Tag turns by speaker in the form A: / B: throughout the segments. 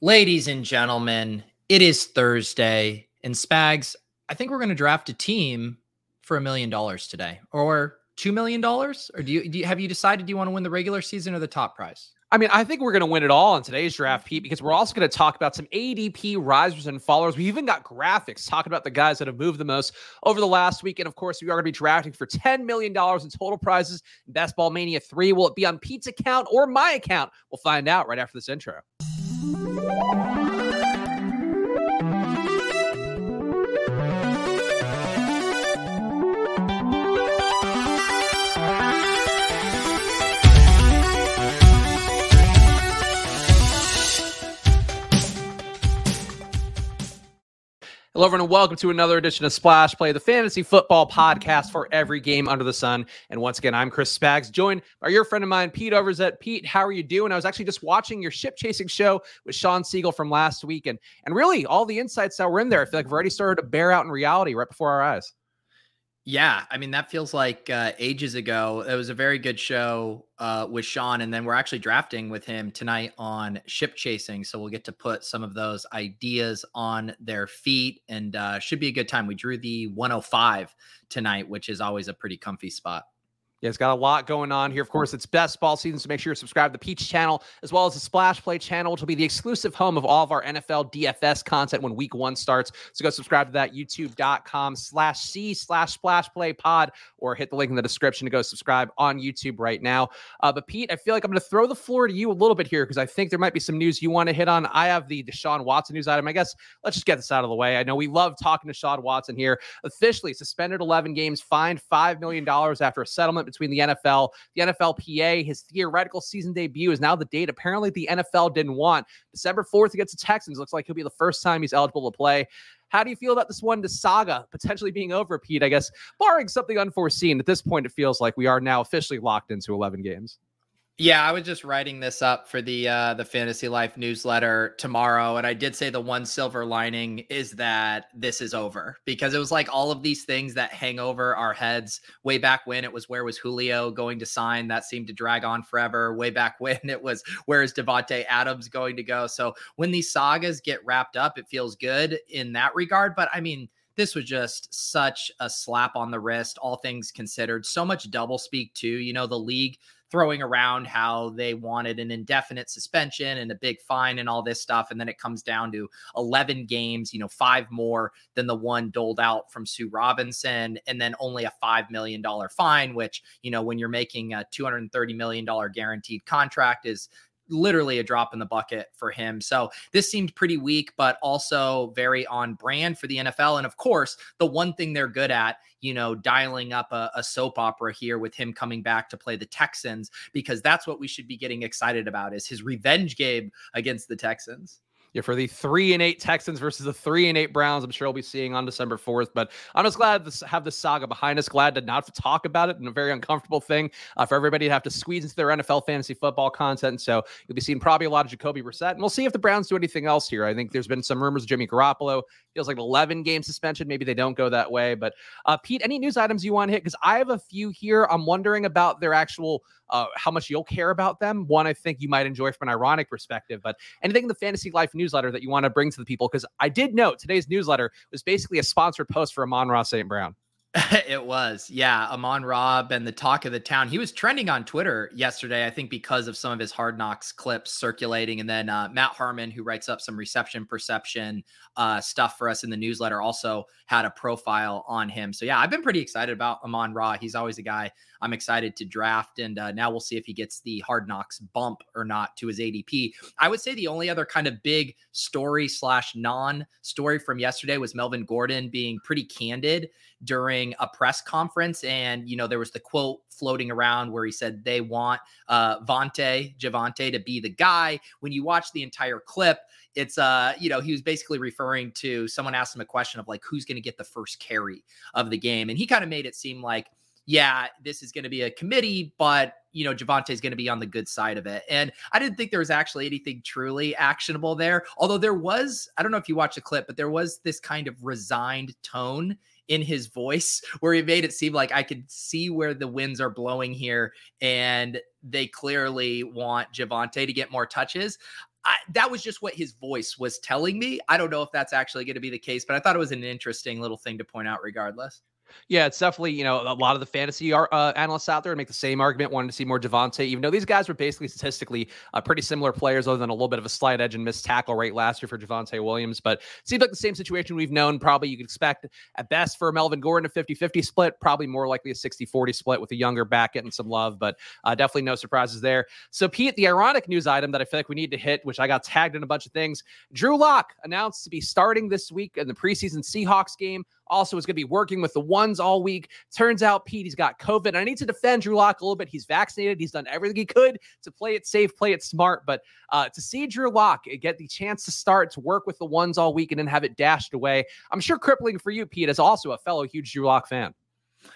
A: Ladies and gentlemen, it is Thursday, and Spags, I think we're going to draft a team for a million dollars today, or two million dollars. Or do you, do you have you decided do you want to win the regular season or the top prize?
B: I mean, I think we're going to win it all in today's draft, Pete, because we're also going to talk about some ADP risers and followers. We even got graphics talking about the guys that have moved the most over the last week. And of course, we are going to be drafting for $10 million in total prizes in Best Ball Mania 3. Will it be on Pete's account or my account? We'll find out right after this intro. Thank you. Hello, everyone, and welcome to another edition of Splash Play, the fantasy football podcast for every game under the sun. And once again, I'm Chris Spags, joined by your friend of mine, Pete Overzet. Pete, how are you doing? I was actually just watching your ship chasing show with Sean Siegel from last week, and and really all the insights that were in there, I feel like have already started to bear out in reality right before our eyes.
A: Yeah, I mean that feels like uh, ages ago. It was a very good show uh, with Sean, and then we're actually drafting with him tonight on ship chasing. So we'll get to put some of those ideas on their feet, and uh, should be a good time. We drew the 105 tonight, which is always a pretty comfy spot.
B: Yeah, it's got a lot going on here. Of course, it's best ball season, so make sure you're subscribed to the Peach channel as well as the Splash Play channel, which will be the exclusive home of all of our NFL DFS content when week one starts. So go subscribe to that youtube.com slash C slash splash play pod or hit the link in the description to go subscribe on YouTube right now. Uh, but Pete, I feel like I'm going to throw the floor to you a little bit here because I think there might be some news you want to hit on. I have the Deshaun Watson news item. I guess let's just get this out of the way. I know we love talking to Deshaun Watson here. Officially suspended 11 games, fined $5 million after a settlement between the NFL, the NFLPA. His theoretical season debut is now the date apparently the NFL didn't want. December 4th against the Texans looks like he'll be the first time he's eligible to play. How do you feel about this one, the saga potentially being over, Pete? I guess, barring something unforeseen, at this point, it feels like we are now officially locked into 11 games.
A: Yeah, I was just writing this up for the uh the Fantasy Life newsletter tomorrow and I did say the one silver lining is that this is over because it was like all of these things that hang over our heads way back when it was where was Julio going to sign? That seemed to drag on forever way back when it was where is Davante Adams going to go? So when these sagas get wrapped up it feels good in that regard but I mean this was just such a slap on the wrist, all things considered. So much double speak, too. You know, the league throwing around how they wanted an indefinite suspension and a big fine and all this stuff. And then it comes down to 11 games, you know, five more than the one doled out from Sue Robinson, and then only a $5 million fine, which, you know, when you're making a $230 million guaranteed contract is literally a drop in the bucket for him. So this seemed pretty weak, but also very on brand for the NFL. And of course, the one thing they're good at, you know, dialing up a, a, soap opera here with him coming back to play the Texans, because that's what we should be getting excited about is his revenge game against the Texans
B: yeah, for the three and eight Texans versus the three and eight Browns. I'm sure we'll be seeing on December 4th. But I'm just glad to have this saga behind us. Glad to not to talk about it and a very uncomfortable thing uh, for everybody to have to squeeze into their NFL fantasy football content. So you'll be seeing probably a lot of Jacoby Brissett, and we'll see if the Browns do anything else here. I think there's been some rumors Jimmy Garoppolo feels like an 11 game suspension. Maybe they don't go that way. But uh, Pete, any news items you want to hit? Because I have a few here. I'm wondering about their actual uh, how much you'll care about them. One, I think you might enjoy from an ironic perspective, but anything in the Fantasy Life newsletter that you want to bring to the people? Because I did note today's newsletter was basically a sponsored post for Amon-Ra St. Brown.
A: it was. Yeah. Amon Rob and the talk of the town. He was trending on Twitter yesterday, I think, because of some of his hard knocks clips circulating. And then uh, Matt Harmon, who writes up some reception perception uh, stuff for us in the newsletter, also had a profile on him. So, yeah, I've been pretty excited about Amon Ra. He's always a guy I'm excited to draft. And uh, now we'll see if he gets the hard knocks bump or not to his ADP. I would say the only other kind of big story slash non story from yesterday was Melvin Gordon being pretty candid during a press conference. And, you know, there was the quote floating around where he said they want uh, Vontae, Javonte to be the guy. When you watch the entire clip, it's uh you know he was basically referring to someone asked him a question of like who's going to get the first carry of the game and he kind of made it seem like yeah, this is going to be a committee, but you know, Javonte is going to be on the good side of it. And I didn't think there was actually anything truly actionable there. Although there was, I don't know if you watched the clip, but there was this kind of resigned tone in his voice where he made it seem like I could see where the winds are blowing here and they clearly want Javonte to get more touches. I, that was just what his voice was telling me. I don't know if that's actually going to be the case, but I thought it was an interesting little thing to point out regardless.
B: Yeah, it's definitely, you know, a lot of the fantasy uh, analysts out there make the same argument, wanting to see more Davante, even though these guys were basically statistically uh, pretty similar players, other than a little bit of a slight edge and missed tackle rate last year for Javonte Williams. But it seems like the same situation we've known. Probably you could expect at best for Melvin Gordon a 50 50 split, probably more likely a 60 40 split with a younger back getting some love, but uh, definitely no surprises there. So, Pete, the ironic news item that I feel like we need to hit, which I got tagged in a bunch of things Drew Lock announced to be starting this week in the preseason Seahawks game also is going to be working with the ones all week. Turns out Pete, he's got COVID. I need to defend Drew Lock a little bit. He's vaccinated. He's done everything he could to play it safe, play it smart. But uh, to see Drew Lock get the chance to start to work with the ones all week and then have it dashed away, I'm sure crippling for you, Pete, as also a fellow huge Drew Lock fan.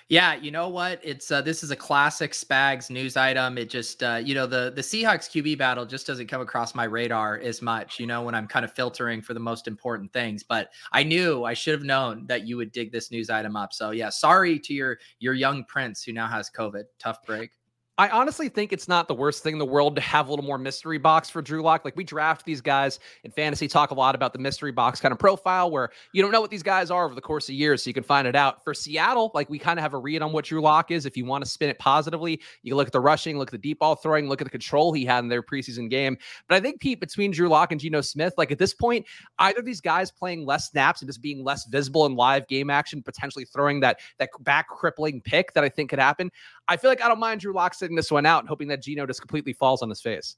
A: Yeah, you know what? It's uh, this is a classic Spags news item. It just uh, you know the the Seahawks QB battle just doesn't come across my radar as much. You know when I'm kind of filtering for the most important things. But I knew I should have known that you would dig this news item up. So yeah, sorry to your your young prince who now has COVID. Tough break.
B: I honestly think it's not the worst thing in the world to have a little more mystery box for Drew Lock. Like we draft these guys in fantasy, talk a lot about the mystery box kind of profile where you don't know what these guys are over the course of years, so you can find it out. For Seattle, like we kind of have a read on what Drew Lock is. If you want to spin it positively, you can look at the rushing, look at the deep ball throwing, look at the control he had in their preseason game. But I think Pete, between Drew Lock and Geno Smith, like at this point, either these guys playing less snaps and just being less visible in live game action, potentially throwing that that back crippling pick that I think could happen. I feel like I don't mind Drew Lock sitting this one out and hoping that Geno just completely falls on his face.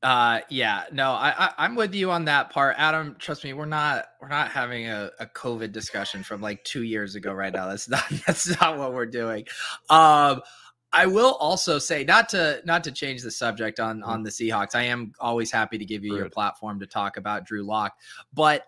A: Uh yeah, no, I, I am with you on that part. Adam, trust me, we're not we're not having a, a COVID discussion from like two years ago right now. That's not that's not what we're doing. Um I will also say not to not to change the subject on on the Seahawks. I am always happy to give you Rude. your platform to talk about Drew Lock, but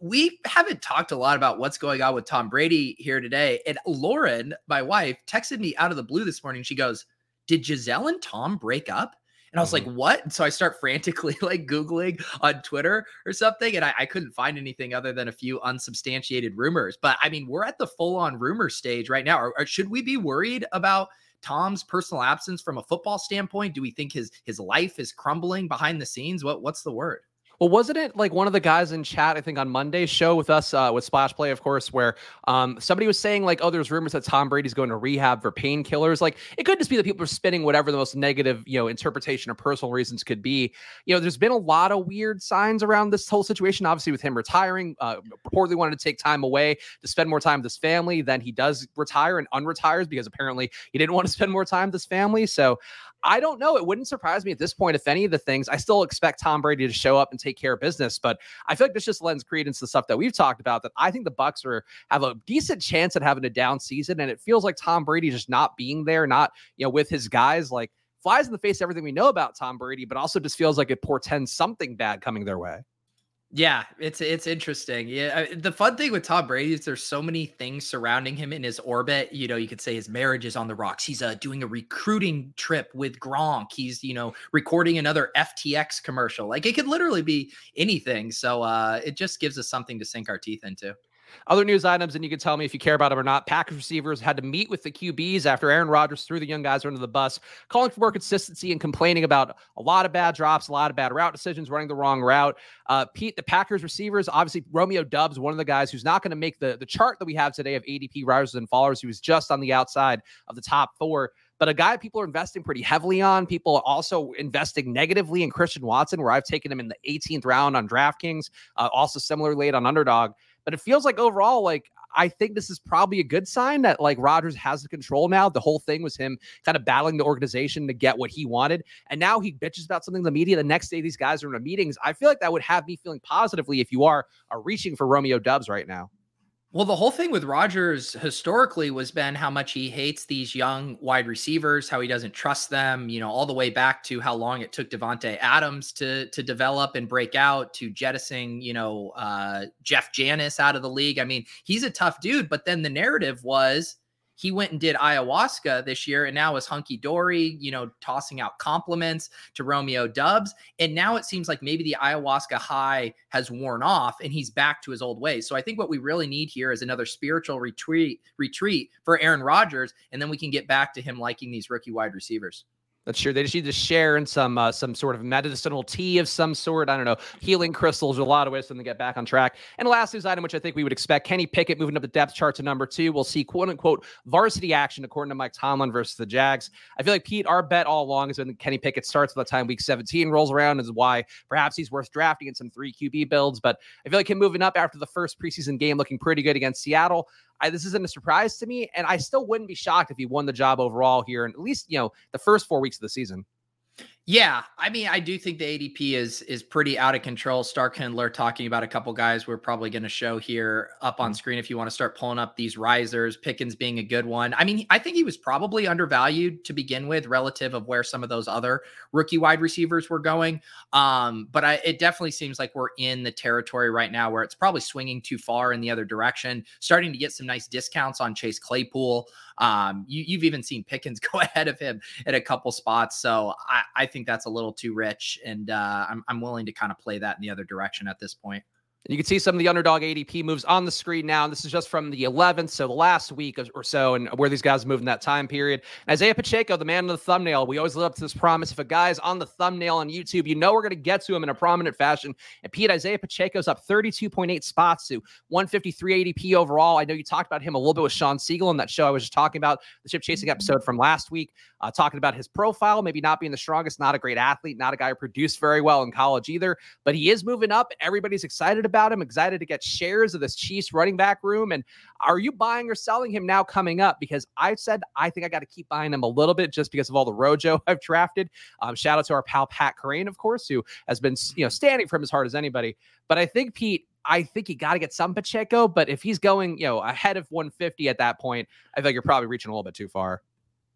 A: we haven't talked a lot about what's going on with Tom Brady here today. And Lauren, my wife, texted me out of the blue this morning. She goes, Did Gisele and Tom break up? And I was mm-hmm. like, what? And so I start frantically like Googling on Twitter or something. And I, I, couldn't find anything other than a few unsubstantiated rumors. But I mean, we're at the full on rumor stage right now. Or, or should we be worried about Tom's personal absence from a football standpoint? Do we think his his life is crumbling behind the scenes? What what's the word?
B: Well, wasn't it like one of the guys in chat, I think on Monday's show with us, uh, with Splash Play, of course, where um, somebody was saying, like, oh, there's rumors that Tom Brady's going to rehab for painkillers. Like, it could just be that people are spinning whatever the most negative, you know, interpretation or personal reasons could be. You know, there's been a lot of weird signs around this whole situation, obviously, with him retiring. Uh, reportedly wanted to take time away to spend more time with his family. Then he does retire and unretires because apparently he didn't want to spend more time with his family. So I don't know. It wouldn't surprise me at this point if any of the things. I still expect Tom Brady to show up and take care of business, but I feel like this just lends credence to the stuff that we've talked about. That I think the Bucs are have a decent chance at having a down season, and it feels like Tom Brady just not being there, not you know with his guys, like flies in the face everything we know about Tom Brady, but also just feels like it portends something bad coming their way.
A: Yeah, it's it's interesting. Yeah, the fun thing with Tom Brady is there's so many things surrounding him in his orbit. You know, you could say his marriage is on the rocks. He's uh, doing a recruiting trip with Gronk. He's you know recording another FTX commercial. Like it could literally be anything. So uh, it just gives us something to sink our teeth into.
B: Other news items, and you can tell me if you care about them or not. Packers receivers had to meet with the QBs after Aaron Rodgers threw the young guys under the bus, calling for more consistency and complaining about a lot of bad drops, a lot of bad route decisions, running the wrong route. Uh, Pete, the Packers receivers, obviously Romeo Doubs, one of the guys who's not going to make the, the chart that we have today of ADP risers and followers. He was just on the outside of the top four but a guy people are investing pretty heavily on. People are also investing negatively in Christian Watson, where I've taken him in the 18th round on DraftKings, uh, also similar late on Underdog. But it feels like overall, like I think this is probably a good sign that like Rodgers has the control now. The whole thing was him kind of battling the organization to get what he wanted. And now he bitches about something in the media. The next day, these guys are in meetings. I feel like that would have me feeling positively if you are, are reaching for Romeo Doubs right now.
A: Well, the whole thing with Rodgers historically was been how much he hates these young wide receivers, how he doesn't trust them, you know, all the way back to how long it took Davante Adams to to develop and break out, to jettisoning, you know, uh, Jeff Janis out of the league. I mean, he's a tough dude, but then the narrative was he went and did ayahuasca this year and now is hunky dory, you know, tossing out compliments to Romeo Doubs. And now it seems like maybe the ayahuasca high has worn off and he's back to his old ways. So I think what we really need here is another spiritual retreat retreat for Aaron Rodgers. And then we can get back to him liking these rookie wide receivers.
B: That's true. They just need to share in some uh, some sort of medicinal tea of some sort. I don't know, healing crystals, a lot of ways to get back on track. And last news item, which I think we would expect, Kenny Pickett moving up the depth chart to number two. We'll see quote unquote varsity action according to Mike Tomlin versus the Jags. I feel like Pete, our bet all along is when Kenny Pickett starts by the time Week 17 rolls around, is why perhaps he's worth drafting in some three QB builds. But I feel like him moving up after the first preseason game, looking pretty good against Seattle. I, this isn't a surprise to me, and I still wouldn't be shocked if he won the job overall here, in at least you know the first four weeks of the season.
A: Yeah, I mean, I do think the ADP is is pretty out of control. Stark Kindler talking about a couple guys we're probably going to show here up on mm-hmm. screen if you want to start pulling up these risers. Pickens being a good one. I mean, I think he was probably undervalued to begin with, relative of where some of those other rookie wide receivers were going. Um, but I, it definitely seems like we're in the territory right now where it's probably swinging too far in the other direction. Starting to get some nice discounts on Chase Claypool. Um, you, have even seen Pickens go ahead of him at a couple spots. So I, I think that's a little too rich, and uh, I'm, I'm willing to kind of play that in the other direction at this point.
B: You can see some of the underdog ADP moves on the screen now. And this is just from the 11th, so the last week or so, and where these guys moved in that time period. Isaiah Pacheco, the man in the thumbnail. We always live up to this promise. If a guy's on the thumbnail on YouTube, you know we're going to get to him in a prominent fashion. And Pete, Isaiah Pacheco's up 32.8 spots to 153 ADP overall. I know you talked about him a little bit with Sean Siegel in that show I was just talking about, the ship chasing episode from last week, uh, talking about his profile, maybe not being the strongest, not a great athlete, not a guy who produced very well in college either, but he is moving up. Everybody's excited about about him, excited to get shares of this Chiefs running back room. And are you buying or selling him now coming up? Because I said I think I got to keep buying him a little bit just because of all the Rojo I've drafted. Um, shout out to our pal Pat Kerrane, of course, who has been you know standing from as hard as anybody. But I think Pete, I think you got to get some Pacheco. But if he's going, you know, ahead of 150 at that point, I think you're probably reaching a little bit too far.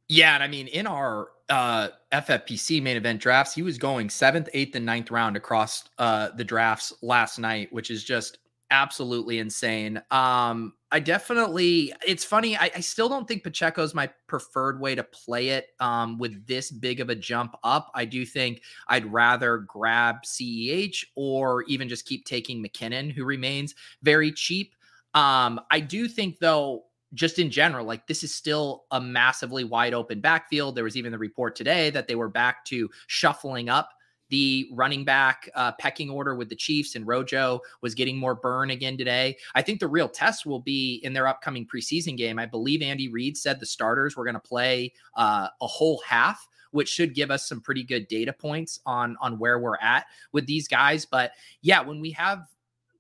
A: Yeah, and I mean, in our uh, FFPC main event drafts, he was going seventh, eighth, and ninth round across uh, the drafts last night, which is just absolutely insane. Um, I definitely, it's funny. I, I still don't think Pacheco is my preferred way to play it um, with this big of a jump up. I do think I'd rather grab CEH or even just keep taking McKinnon, who remains very cheap. Um, I do think, though, just in general, like this is still a massively wide open backfield. There was even the report today that they were back to shuffling up the running back uh, pecking order with the Chiefs, and Rojo was getting more burn again today. I think the real test will be in their upcoming preseason game. I believe Andy Reid said the starters were going to play uh, a whole half which should give us some pretty good data points on on where we're at with these guys but yeah when we have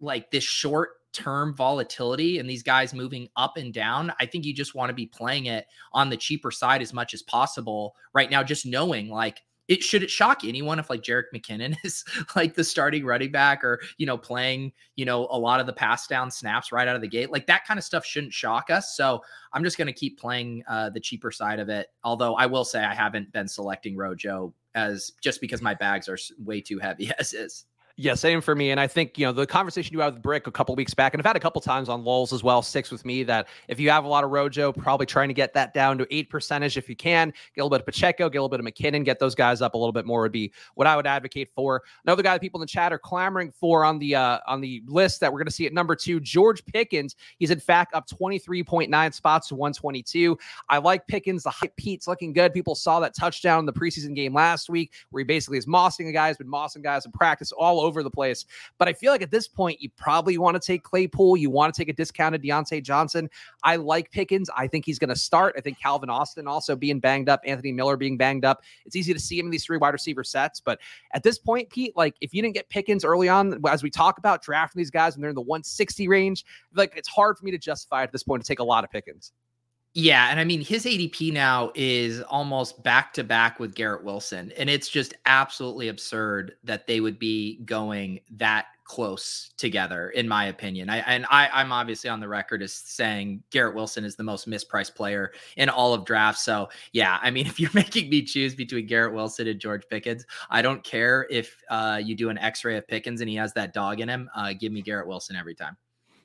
A: like this short term volatility and these guys moving up and down, I think you just want to be playing it on the cheaper side as much as possible right now, just knowing like it should it shock anyone if like Jerick McKinnon is like the starting running back or you know playing you know a lot of the pass down snaps right out of the gate? Like that kind of stuff shouldn't shock us so I'm just to keep playing uh, the cheaper side of it although I will say I haven't been selecting Rojo as just because my bags are way too heavy as is
B: yeah, same for me. And I think, you know, the conversation you had with Brick a couple weeks back, and I've had a couple times on Lulz as well, sticks with me that if you have a lot of Rojo, probably trying to get that down to eight percentage if you can. Get a little bit of Pacheco, get a little bit of McKinnon, get those guys up a little bit more would be what I would advocate for. Another guy that people in the chat are clamoring for on the uh on the list that we're gonna see at number two, George Pickens. He's in fact up 23.9 spots to 122. I like Pickens. The hype Pete's looking good. People saw that touchdown in the preseason game last week where he basically is mossing a guy, has been mossing guys in practice all over the place. But I feel like at this point, you probably want to take Claypool. You want to take a discounted Diontae Johnson. I like Pickens. I think he's going to start. I think Calvin Austin also being banged up, Anthony Miller being banged up. It's easy to see him in these three wide receiver sets. But at this point, Pete, like if you didn't get Pickens early on, as we talk about drafting these guys when they're in the 160 range, like it's hard for me to justify at this point to take a lot of Pickens.
A: Yeah, and I mean his ADP now is almost back to back with Garrett Wilson, and it's just absolutely absurd that they would be going that close together, in my opinion. I and I, I'm obviously on the record as saying Garrett Wilson is the most mispriced player in all of drafts. So yeah, I mean, if you're making me choose between Garrett Wilson and George Pickens, I don't care if uh, you do an X-ray of Pickens and he has that dog in him. Uh, give me Garrett Wilson every time.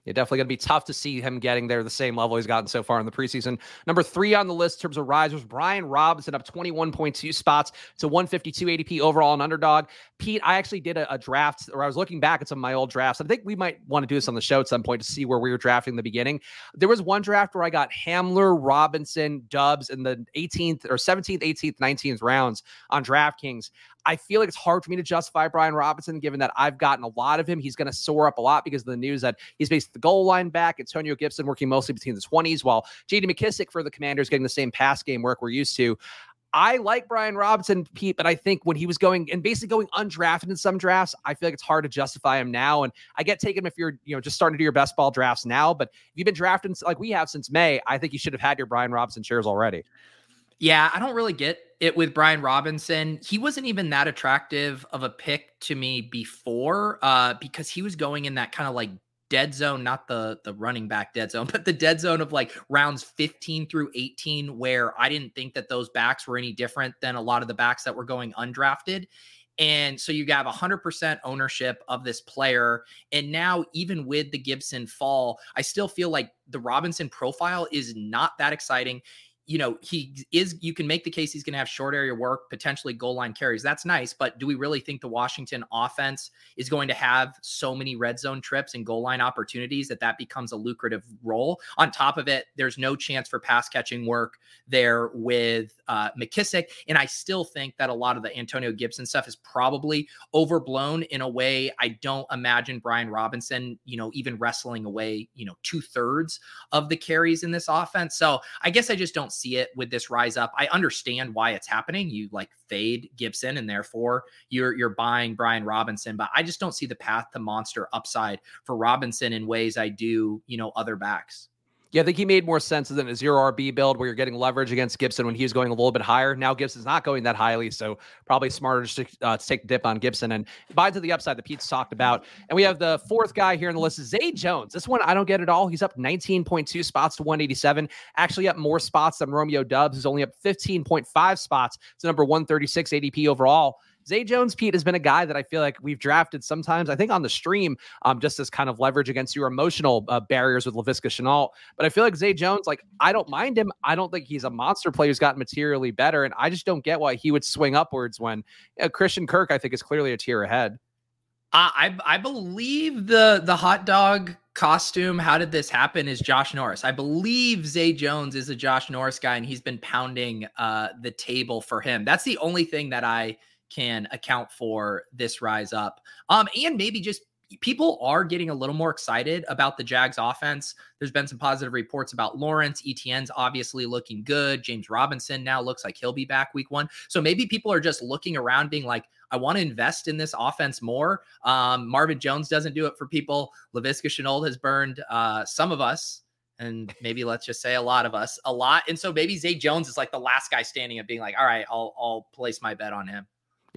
B: Yeah, definitely going to be tough to see him getting there the same level he's gotten so far in the preseason. Number three on the list in terms of risers, Brian Robinson up 21.2 spots to 152 ADP overall and underdog. Pete, I actually did a, a, draft, or I was looking back at some of my old drafts. I think we might want to do this on the show at some point to see where we were drafting in the beginning. There was one draft where I got Hamler, Robinson, Doubs in the 18th or 17th, 18th, 19th rounds on DraftKings. I feel like it's hard for me to justify Brian Robinson, given that I've gotten a lot of him. He's going to soar up a lot because of the news that he's based the goal line back. Antonio Gibson working mostly between the 20s, while JD McKissic for the Commanders getting the same pass game work we're used to. I like Brian Robinson, Pete, but I think when he was going and basically going undrafted in some drafts, I feel like it's hard to justify him now. And I get taken if you're, you know, just starting to do your best ball drafts now. But if you've been drafting like we have since May, I think you should have had your Brian Robinson shares already.
A: Yeah, I don't really get it with Brian Robinson. He wasn't even that attractive of a pick to me before uh, because he was going in that kind of like dead zone, not the the running back dead zone, but the dead zone of like rounds 15 through 18, where I didn't think that those backs were any different than a lot of the backs that were going undrafted. And so you have 100% ownership of this player. And now, even with the Gibson fall, I still feel like the Robinson profile is not that exciting you know, he is, you can make the case he's going to have short area work, potentially goal line carries. That's nice. But do we really think the Washington offense is going to have so many red zone trips and goal line opportunities that that becomes a lucrative role? On top of it, there's no chance for pass catching work there with uh, McKissic. And I still think that a lot of the Antonio Gibson stuff is probably overblown in a way I don't imagine Brian Robinson, you know, even wrestling away, you know, two thirds of the carries in this offense. So I guess I just don't see it with this rise up. I understand why it's happening. You like fade Gibson and therefore you're you're buying Brian Robinson, but I just don't see the path to monster upside for Robinson in ways I do, you know, other backs.
B: Yeah, I think he made more sense than a zero RB build where you're getting leverage against Gibson when he was going a little bit higher. Now Gibson's not going that highly, so probably smarter to, uh, to take a dip on Gibson and buy to the upside that Pete's talked about. And we have the fourth guy here in the list is Zay Jones. This one I don't get at all. He's up 19.2 spots to 187, actually up more spots than Romeo Doubs, who's only up 15.5 spots to number 136 ADP overall. Zay Jones, Pete, has been a guy that I feel like we've drafted sometimes, I think on the stream, um, just as kind of leverage against your emotional uh, barriers with Laviska Shenault. But I feel like Zay Jones, like, I don't mind him. I don't think he's a monster player who's gotten materially better. And I just don't get why he would swing upwards when Christian Kirk, I think, is clearly a tier ahead.
A: Uh, I I believe the the hot dog costume. How did this happen? Is Josh Norris? I believe Zay Jones is a Josh Norris guy, and he's been pounding uh, the table for him. That's the only thing that I can account for this rise up. Um, and maybe just people are getting a little more excited about the Jags offense. There's been some positive reports about Lawrence. ETN's obviously looking good. James Robinson now looks like he'll be back week one. So maybe people are just looking around being like, I want to invest in this offense more. Um, Marvin Jones doesn't do it for people. Laviska Shenault has burned uh, some of us and maybe let's just say a lot of us a lot. And so maybe Zay Jones is like the last guy standing and being like, all right, I'll I'll place my bet on him.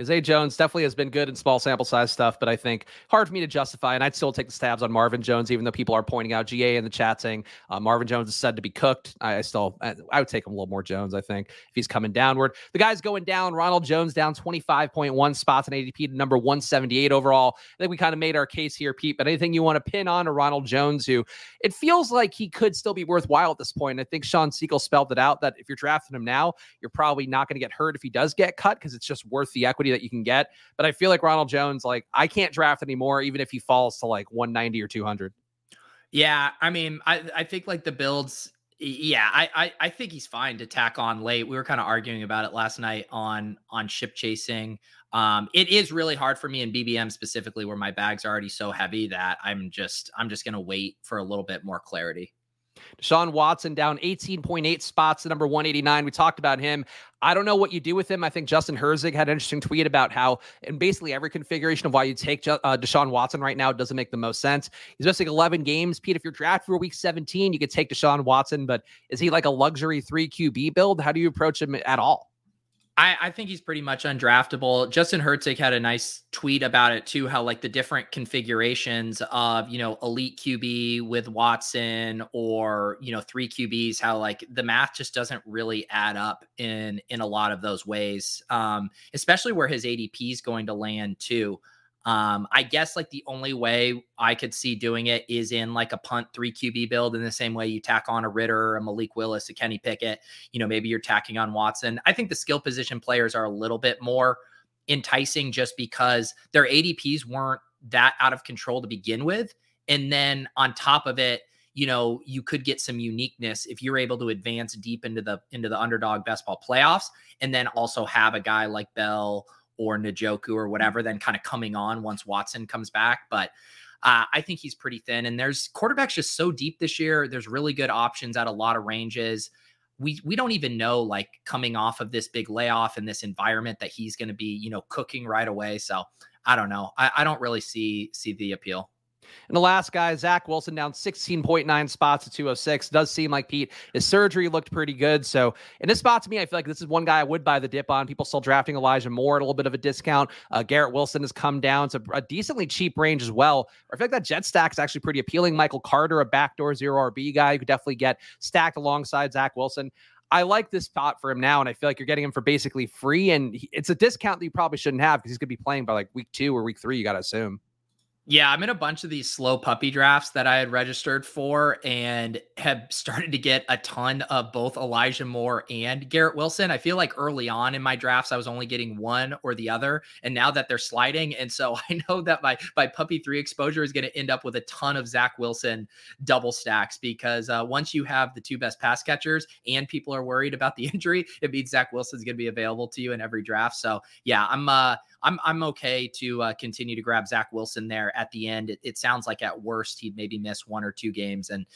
B: Zay Jones definitely has been good in small sample size stuff, but I think hard for me to justify. And I'd still take the stabs on Marvin Jones, even though people are pointing out GA in the chat saying uh, Marvin Jones is said to be cooked. I, I still, I, I, would take him a little more Jones, I think, if he's coming downward. The guy's going down. Ronald Jones down 25.1 spots in ADP to number 178 overall. I think we kind of made our case here, Pete. But anything you want to pin on to Ronald Jones, who it feels like he could still be worthwhile at this point. I think Sean Siegel spelled it out that if you're drafting him now, you're probably not going to get hurt if he does get cut because it's just worth the equity that you can get. But I feel like Ronald Jones, like I can't draft anymore, even if he falls to like 190 or 200.
A: Yeah, I mean, I I think like the builds. Yeah, I, I I think he's fine to tack on late. We were kind of arguing about it last night on on ship chasing. Um, it is really hard for me in BBM specifically, where my bag's are already so heavy that I'm just I'm just gonna wait for a little bit more clarity.
B: Deshaun Watson down 18.8 spots to number 189. We talked about him. I don't know what you do with him. I think Justin Herzig had an interesting tweet about how, in basically every configuration of why you take uh, Deshaun Watson right now doesn't make the most sense. He's missing 11 games. Pete, if you're drafted for week 17, you could take Deshaun Watson, but is he like a luxury three QB build? How do you approach him at all?
A: I, I, think he's pretty much undraftable. Justin Herzig had a nice tweet about it too, how like the different configurations of, you know, elite QB with Watson or, you know, three QBs, how like the math just doesn't really add up in in a lot of those ways. Um, especially where his ADP is going to land too. Um, I guess like the only way I could see doing it is in like a punt three QB build in the same way you tack on a Ridder, a Malik Willis, a Kenny Pickett. You know, maybe you're tacking on Watson. I think the skill position players are a little bit more enticing just because their ADPs weren't that out of control to begin with. And then on top of it, you know, you could get some uniqueness if you're able to advance deep into the into the underdog best ball playoffs and then also have a guy like Bell or Njoku or whatever, then kind of coming on once Watson comes back. But uh, I think he's pretty thin. And there's quarterbacks just so deep this year. There's really good options at a lot of ranges. We we don't even know like coming off of this big layoff in this environment that he's going to be you know cooking right away. So I don't know. I, I don't really see see the appeal.
B: And the last guy, Zach Wilson, down 16.9 spots to 206. Does seem like Pete, his surgery looked pretty good. So in this spot, to me, I feel like this is one guy I would buy the dip on. People still drafting Elijah Moore at a little bit of a discount. Uh, Garrett Wilson has come down to a decently cheap range as well. I feel like that jet stack is actually pretty appealing. Michael Carter, a backdoor zero RB guy, you could definitely get stacked alongside Zach Wilson. I like this spot for him now, and I feel like you're getting him for basically free. And he, it's a discount that you probably shouldn't have because he's going to be playing by like week two or week three. You got to assume.
A: Yeah, I'm in a bunch of these slow puppy drafts that I had registered for and have started to get a ton of both Elijah Moore and Garrett Wilson. I feel like early on in my drafts, I was only getting one or the other. And now that they're sliding, and so I know that my, my puppy three exposure is going to end up with a ton of Zach Wilson double stacks because uh, once you have the two best pass catchers and people are worried about the injury, it means Zach Wilson's going to be available to you in every draft. So yeah, I'm uh I'm I'm okay to uh, continue to grab Zach Wilson there at the end. It, it sounds like at worst he'd maybe miss one or two games, and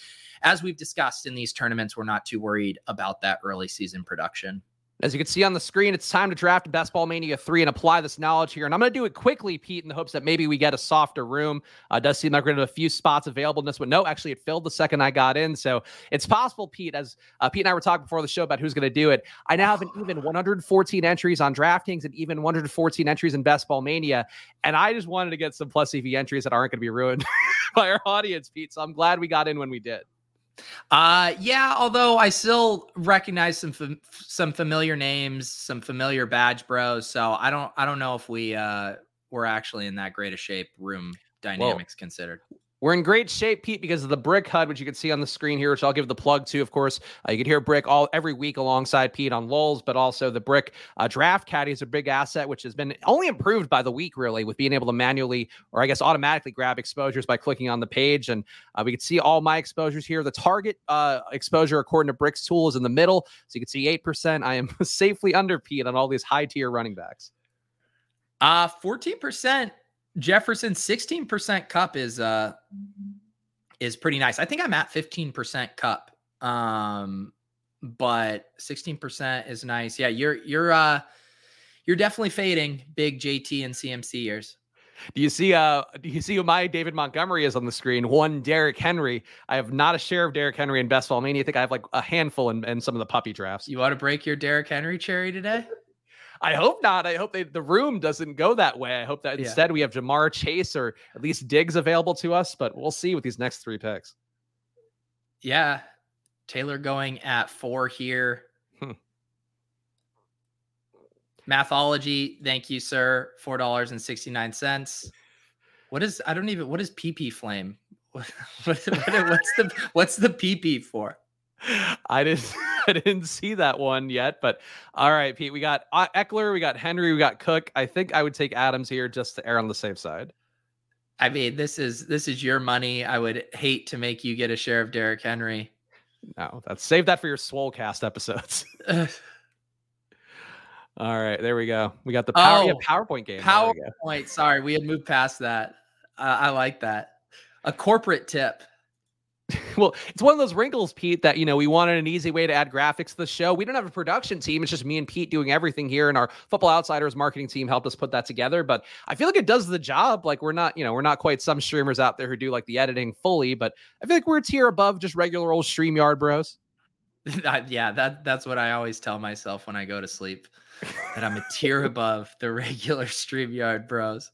A: as we've discussed in these tournaments, we're not too worried about that early season production.
B: As you can see on the screen, it's time to draft Best Ball Mania 3 and apply this knowledge here. And I'm going to do it quickly, Pete, in the hopes that maybe we get a softer room. Uh, does seem like we're going to have a few spots available in this one. No, actually, it filled the second I got in. So it's possible, Pete, as uh, Pete and I were talking before the show about who's going to do it. I now have an even 114 entries on DraftKings and even 114 entries in Best Ball Mania. And I just wanted to get some plus EV entries that aren't going to be ruined by our audience, Pete. So I'm glad we got in when we did.
A: Uh yeah, although I still recognize some fam- some familiar names, some familiar badge bros, so I don't I don't know if we uh we're actually in that great a shape room dynamics Whoa. considered.
B: We're in great shape, Pete, because of the Brick HUD, which you can see on the screen here, which I'll give the plug to. Of course, uh, you can hear Brick all every week alongside Pete on Lulz, but also the Brick uh, Draft Caddy is a big asset, which has been only improved by the week, really, with being able to manually or I guess automatically grab exposures by clicking on the page. And uh, we can see all my exposures here. The target uh, exposure, according to Brick's tool, is in the middle, so you can see eight percent. I am safely under Pete on all these high tier running backs.
A: Uh, 14% Jefferson 16% Kupp is uh is pretty nice. I think I'm at 15% Kupp. Um but 16% is nice. Yeah, you're you're uh you're definitely fading big JT and CMC years.
B: Do you see uh do you see who my David Montgomery is on the screen? One Derrick Henry. I have not a share of Derrick Henry in best ball mania. I think I have like a handful in, in some of the puppy drafts.
A: You want to break your Derrick Henry cherry today?
B: I hope not. I hope they, the room doesn't go that way. I hope that yeah. instead we have Ja'Marr Chase or at least Diggs available to us, but we'll see with these next three picks.
A: Yeah. Taylor going at four here. Hmm. Mathology, thank you, sir. Four dollars and sixty nine cents. What is? I don't even. What is PP Flame? What, what, what's the what's the PP for?
B: I didn't I didn't see that one yet, but all right, Pete. We got Ekeler, we got Henry, we got Cook. I think I would take Adams here just to err on the safe side.
A: I mean, this is this is your money. I would hate to make you get a share of Derrick Henry.
B: No, that's save that for your Swolecast episodes. All right, there we go. We got the power, oh, yeah, PowerPoint game.
A: PowerPoint. Sorry, we had moved past that. Uh, I like that. A corporate tip.
B: well, it's one of those wrinkles, Pete, that you know we wanted an easy way to add graphics to the show. We don't have a production team; it's just me and Pete doing everything here, and our Football Outsiders marketing team helped us put that together. But I feel like it does the job. Like we're not, you know, we're not quite some streamers out there who do like the editing fully, but I feel like we're a tier above just regular old Streamyard bros.
A: yeah, that that's what I always tell myself when I go to sleep. that I'm a tier above the regular Streamyard bros.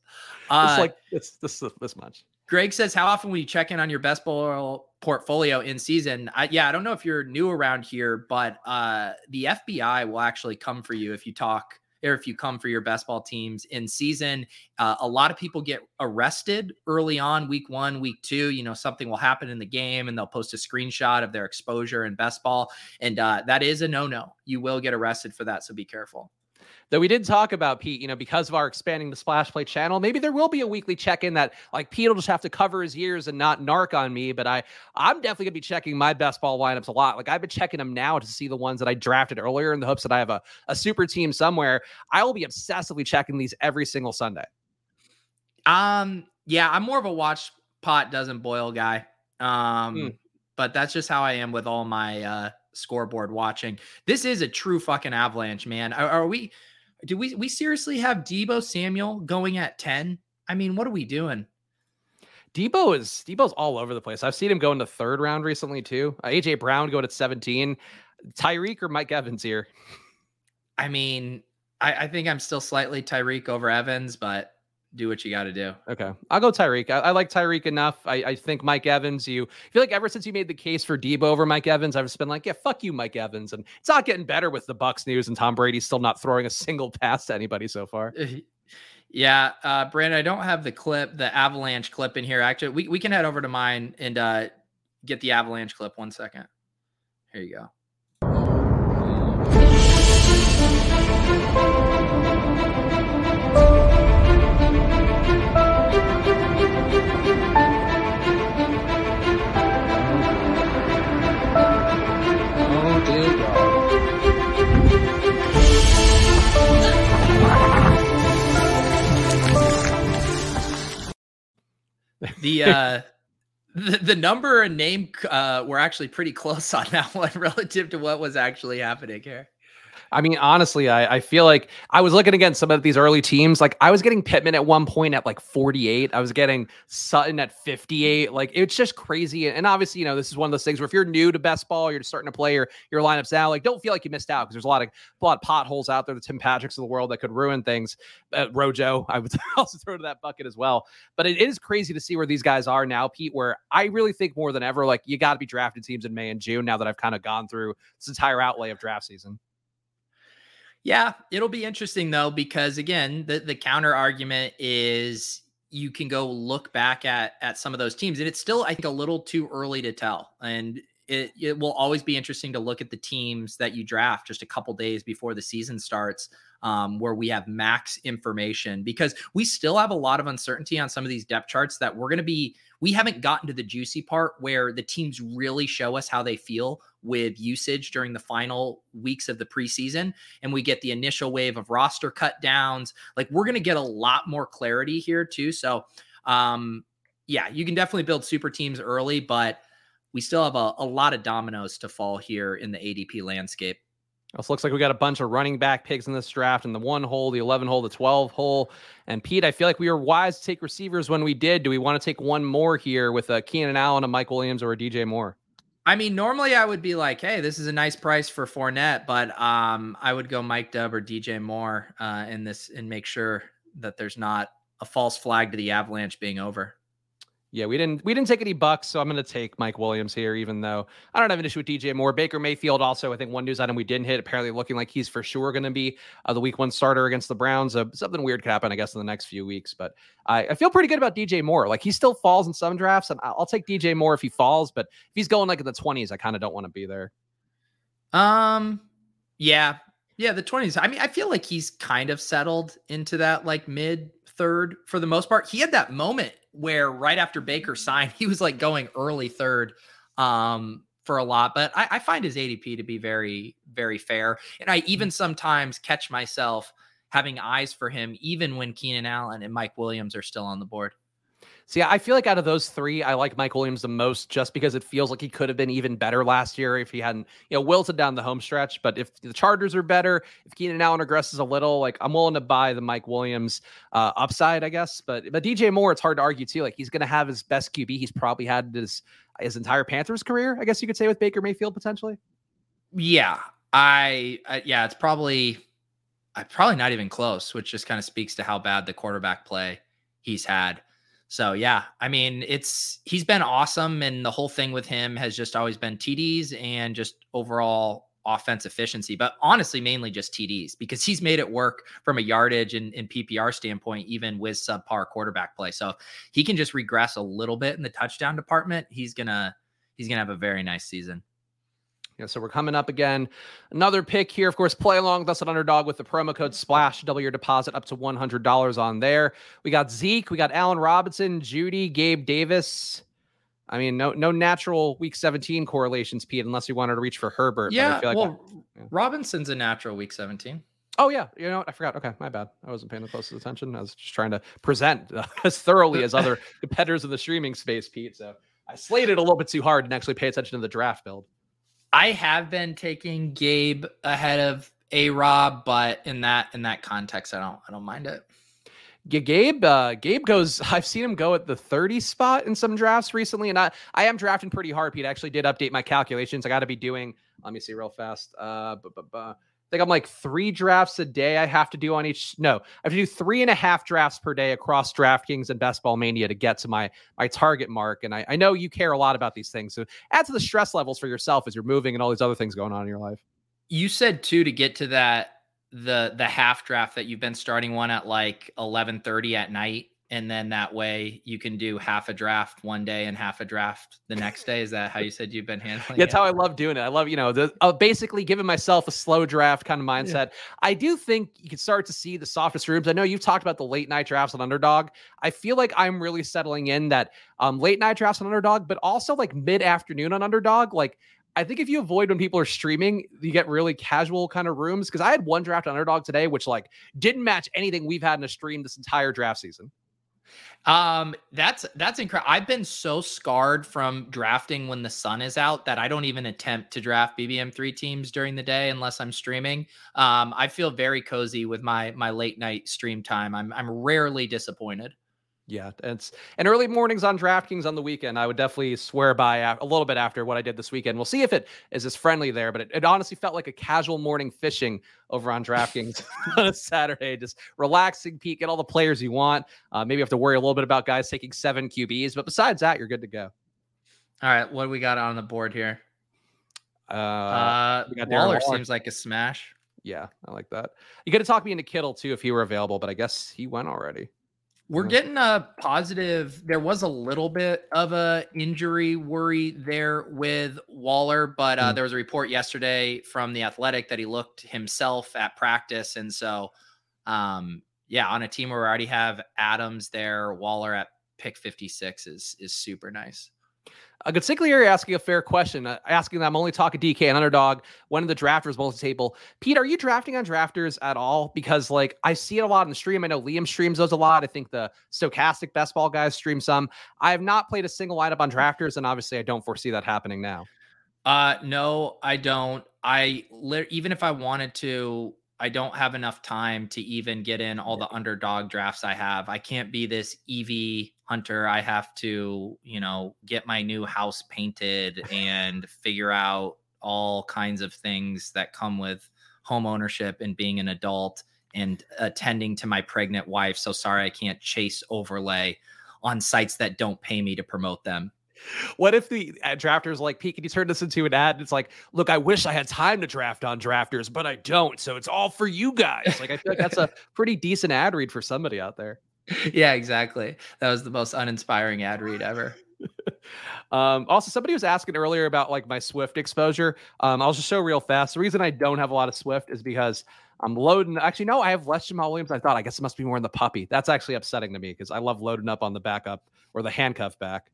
B: Uh, it's like it's this this much.
A: Greg says, "How often will you check in on your best ball portfolio in season?" I, yeah, I don't know if you're new around here, but uh, the FBI will actually come for you if you talk or if you come for your best ball teams in season. Uh, a lot of people get arrested early on, week one, week two. You know, something will happen in the game and they'll post a screenshot of their exposure in best ball. And uh, that is a no no. You will get arrested for that. So be careful.
B: Though we did talk about Pete, you know, because of our expanding the Splash Play channel, maybe there will be a weekly check-in that like Pete will just have to cover his ears and not narc on me. But I, I'm definitely gonna be checking my best ball lineups a lot. Like I've been checking them now to see the ones that I drafted earlier in the hopes that I have a, a super team somewhere. I will be obsessively checking these every single Sunday.
A: Um, yeah, I'm more of a watch pot doesn't boil guy. Um, mm. but that's just how I am with all my uh scoreboard watching. This is a true fucking avalanche, man. Are, are we? Do we we seriously have Deebo Samuel going at 10? I mean, what are we doing?
B: Deebo is Deebo's all over the place. I've seen him go in the third round recently too. Uh, AJ Brown going at 17. Tyreek or Mike Evans here?
A: I mean, I, I think I'm still slightly Tyreek over Evans, but do what you got to do.
B: Okay. I'll go Tyreek. I, I like Tyreek enough. I, I, think Mike Evans, you I feel like ever since you made the case for Deebo over Mike Evans, I've just been like, yeah, fuck you, Mike Evans. And it's not getting better with the Bucs news and Tom Brady's still not throwing a single pass to anybody so far.
A: Yeah, uh, Brandon, I don't have the clip, the avalanche clip in here. Actually, we, we can head over to mine and uh, get the avalanche clip. One second. Here you go. The uh the, the number and name uh were actually pretty close on that one relative to what was actually happening here.
B: I mean, honestly, I, I feel like I was looking against some of these early teams. Like I was getting Pittman at one point at like 48. I was getting Sutton at 58. Like it's just crazy. And obviously, you know, this is one of those things where if you're new to best ball, you're just starting to play your your lineups now, like don't feel like you missed out because there's a lot of a lot of potholes out there, the Tim Patricks of the world that could ruin things. Uh, Rojo, I would also throw to that bucket as well. But it is crazy to see where these guys are now, Pete, where I really think more than ever, like you got to be drafting teams in May and June now that I've kind of gone through this entire outlay of draft season.
A: Yeah, it'll be interesting though because again, the the counter argument is you can go look back at at some of those teams and it's still I think a little too early to tell. And it, it will always be interesting to look at the teams that you draft just a couple days before the season starts um, where we have max information because we still have a lot of uncertainty on some of these depth charts that we're going to be we haven't gotten to the juicy part where the teams really show us how they feel with usage during the final weeks of the preseason and we get the initial wave of roster cut downs. Like we're going to get a lot more clarity here too. So um yeah you can definitely build super teams early but we still have a, a lot of dominoes to fall here in the adp landscape
B: this looks like we got a bunch of running back picks in this draft and the one hole, the 11 hole, the 12 hole. And Pete, I feel like we were wise to take receivers when we did. Do we want to take one more here with a Keenan Allen, a Mike Williams, or a DJ Moore?
A: I mean, normally I would be like, hey, this is a nice price for Fournette, but um, I would go Mike Dub or DJ Moore uh, in this and make sure that there's not a false flag to the Avalanche being over.
B: Yeah, we didn't we didn't take any Bucs, so I'm going to take Mike Williams here, even though I don't have an issue with DJ Moore. Baker Mayfield also, I think one news item we didn't hit, apparently looking like he's for sure going to be uh, the week one starter against the Browns. Uh, something weird could happen, I guess, in the next few weeks. But I, I feel pretty good about DJ Moore. Like he still falls in some drafts, and I'll take DJ Moore if he falls. But if he's going like in the 20s, I kind of don't want to be there.
A: Um, yeah, yeah, the 20s. I mean, I feel like he's kind of settled into that like mid third for the most part. He had that moment where right after Baker signed, he was like going early third um, for a lot. But I, I find his ADP to be very, very fair. And I even sometimes catch myself having eyes for him, even when Keenan Allen and Mike Williams are still on the board.
B: See, I feel like out of those three, I like Mike Williams the most just because it feels like he could have been even better last year if he hadn't, you know, wilted down the home stretch. But if the Chargers are better, if Keenan Allen regresses a little, like I'm willing to buy the Mike Williams uh, upside, I guess. But but DJ Moore, it's hard to argue too. Like he's to have his best QB he's probably had his his entire Panthers career, I guess you could say, with Baker Mayfield potentially.
A: Yeah, I, I yeah, it's probably, I probably not even close, which just kind of speaks to how bad the quarterback play he's had. So yeah, I mean, it's he's been awesome, and the whole thing with him has just always been TDs and just overall offense efficiency, but honestly, mainly just TDs because he's made it work from a yardage and, and PPR standpoint, even with subpar quarterback play. So he can just regress a little bit in the touchdown department. He's gonna he's gonna have a very nice season.
B: Yeah, so we're coming up again. Another pick here, of course. Play along with us at Underdog with the promo code Splash. Double your deposit up to one hundred dollars on there. We got Zeke, we got Allen Robinson, Jeudy, Gabe Davis. I mean, no no natural week 17 correlations, Pete, unless you wanted to reach for Herbert.
A: Yeah, like well, yeah. Robinson's a natural week 17.
B: Oh yeah, you know what? I forgot. Okay, my bad. I wasn't paying the closest attention. I was just trying to present uh, as thoroughly as other competitors in the streaming space, Pete. So I slated a little bit too hard and actually pay attention to the draft build.
A: I have been taking Gabe ahead of A Rob, but in that in that context, I don't I don't mind it.
B: Yeah, Gabe. Uh, Gabe goes. I've seen him go at the 30 spot in some drafts recently, and I I am drafting pretty hard. Pete actually did update my calculations. I got to be doing. Let me see real fast. Uh, I think I'm like three drafts a day. I have to do on each. No, I have to do three and a half drafts per day across DraftKings and Best Ball Mania to get to my my target mark. And I, I know you care a lot about these things, so add to the stress levels for yourself as you're moving and all these other things going on in your life.
A: You said too to get to that the the half draft that you've been starting one at like 11:30 at night and then that way you can do half a draft one day and half a draft the next day is that how you said you've been handling
B: yeah, that's it? how i love doing it i love you know the uh, basically giving myself a slow draft kind of mindset yeah. i do think you can start to see the softest rooms i know you've talked about the late night drafts on underdog i feel like i'm really settling in that um, late night drafts on underdog but also like mid afternoon on underdog like I think if you avoid when people are streaming, you get really casual kind of rooms. Because I had one draft on underdog today, which like didn't match anything we've had in a stream this entire draft season.
A: Um, that's that's incredible. I've been so scarred from drafting when the sun is out that I don't even attempt to draft BBM three teams during the day unless I'm streaming. Um, I feel very cozy with my my late night stream time. I'm I'm rarely disappointed.
B: Yeah, it's and early mornings on DraftKings on the weekend. I would definitely swear by a little bit after what I did this weekend. We'll see if it is as friendly there, but it, it honestly felt like a casual morning fishing over on DraftKings on a Saturday. Just relaxing, peek, get all the players you want. Uh, maybe you have to worry a little bit about guys taking seven QBs, but besides that, you're good to go.
A: All right, what do we got on the board here?
B: Uh,
A: uh Waller seems like a smash.
B: Yeah, I like that. You got to talk me into Kittle too if he were available, but I guess he went already.
A: We're getting a positive. There was a little bit of a injury worry there with Waller, but uh, mm. there was a report yesterday from the Athletic that he looked himself at practice, and so um, yeah, on a team where we already have Adams there, Waller at pick fifty six is is super nice.
B: Uh, Gatsiklieri asking a fair question, uh, asking that I'm only talking DK and underdog. One of the drafters multi-table. Pete, are you drafting on drafters at all? Because like I see it a lot in the stream. I know Liam streams those a lot. I think the stochastic best ball guys stream some. I have not played a single lineup on drafters, and obviously I don't foresee that happening now.
A: Uh no, I don't. I even if I wanted to, I don't have enough time to even get in all the underdog drafts I have. I can't be this EV hunter. I have to, you know, get my new house painted and figure out all kinds of things that come with home ownership and being an adult and attending to my pregnant wife. So sorry I can't chase overlay on sites that don't pay me to promote them.
B: What if the uh, drafters like Pete? Can you turn this into an ad? It's like, look, I wish I had time to draft on drafters, but I don't. So it's all for you guys. Like I feel like that's a pretty decent ad read for somebody out there.
A: Yeah, exactly. That was the most uninspiring ad read ever.
B: um, also, somebody was asking earlier about like my Swift exposure. Um, I'll just show real fast. The reason I don't have a lot of Swift is because I'm loading. Actually, no, I have less Jamaal Williams. I thought. I guess it must be more in the puppy. That's actually upsetting to me because I love loading up on the backup or the handcuff back.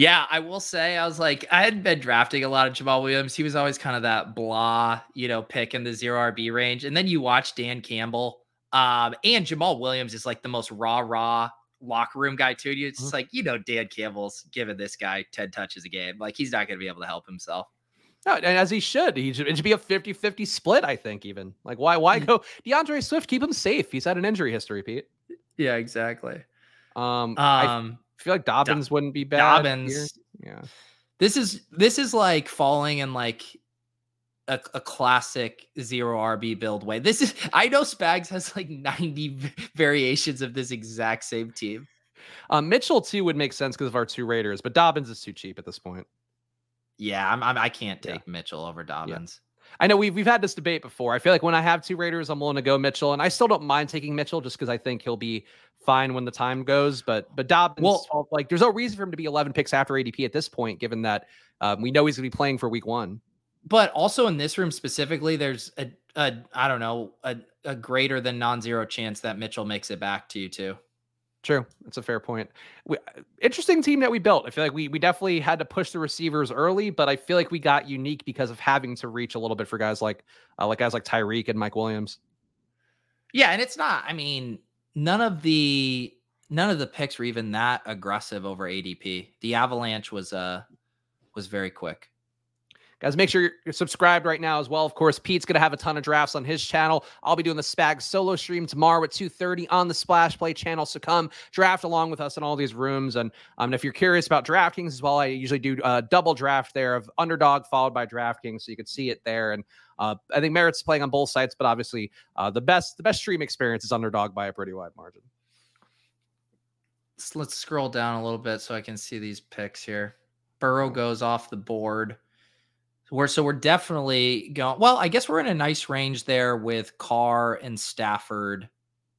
A: Yeah, I will say I was like I had been drafting a lot of Jamaal Williams. He was always kind of that blah, you know, pick in the zero RB range. And then you watch Dan Campbell, um, and Jamaal Williams is like the most raw, raw locker room guy too. It's mm-hmm. like you know Dan Campbell's giving this guy 10 touches a game. Like he's not going to be able to help himself.
B: No, and as he should. He should, it should be a 50-50 split, I think, even. Like, why why mm. go DeAndre Swift, keep him safe. He's had an injury history, Pete.
A: Yeah, exactly.
B: Um, um I, feel like Dobbins Do- wouldn't be bad. Dobbins. Here. Yeah.
A: This is this is like falling in like a, a, classic zero RB build way. This is I know Spags has like 90 variations of this exact same team.
B: Um, Mitchell too would make sense because of our two Raiders, but Dobbins is too cheap at this point.
A: Yeah, I'm, I'm I can not take yeah. Mitchell over Dobbins.
B: I know we've we've had this debate before. I feel like when I have two Raiders, I'm willing to go Mitchell, and I still don't mind taking Mitchell just because I think he'll be fine when the time goes. But but Dobbins, well, like there's no reason for him to be 11 picks after ADP at this point, given that um, we know he's going to be playing for Week One.
A: But also in this room specifically, there's a, a I don't know a, a greater than non-zero chance that Mitchell makes it back to you too.
B: True, that's a fair point. We, interesting team that we built. I feel like we we definitely had to push the receivers early, but I feel like we got unique because of having to reach a little bit for guys like uh, like guys like Tyreek and Mike Williams.
A: Yeah, and it's not. I mean, none of the none of the picks were even that aggressive over ADP. The avalanche was uh was very quick.
B: Guys, make sure you're subscribed right now as well. Of course, Pete's going to have a ton of drafts on his channel. I'll be doing the Spag solo stream tomorrow at 2.30 on the Splash Play channel. So come draft along with us in all these rooms. And, um, if you're curious about DraftKings as well, I usually do a double draft there of Underdog followed by DraftKings. So you can see it there. And uh, I think Merritt's playing on both sites, but obviously uh, the best the best stream experience is Underdog by a pretty wide margin.
A: let's scroll down a little bit so I can see these picks here. Burrow goes off the board. We're so we're definitely going. Well, I guess we're in a nice range there with Carr and Stafford,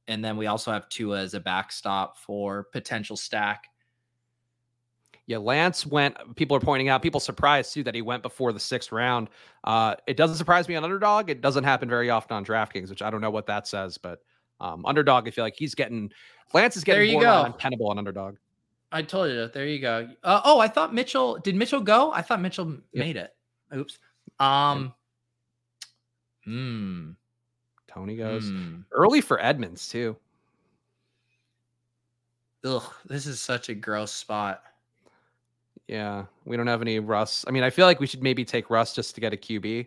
A: and then we also have Tua as a backstop for potential stack.
B: Yeah, Lance went. People are pointing out. People surprised too that he went before the sixth round. Uh, it doesn't surprise me on underdog. It doesn't happen very often on DraftKings, which I don't know what that says, but um, underdog. I feel like he's getting Lance is getting more untenable on underdog.
A: I told you. There you go. Uh, oh, I thought Mitchell. Did Mitchell go? I thought Mitchell yep. made it. Oops. Um. Hmm.
B: Toney goes mm. early for Edmonds too.
A: Ugh, this is such a gross spot.
B: Yeah, we don't have any Russ. I mean, I feel like we should maybe take Russ just to get a QB.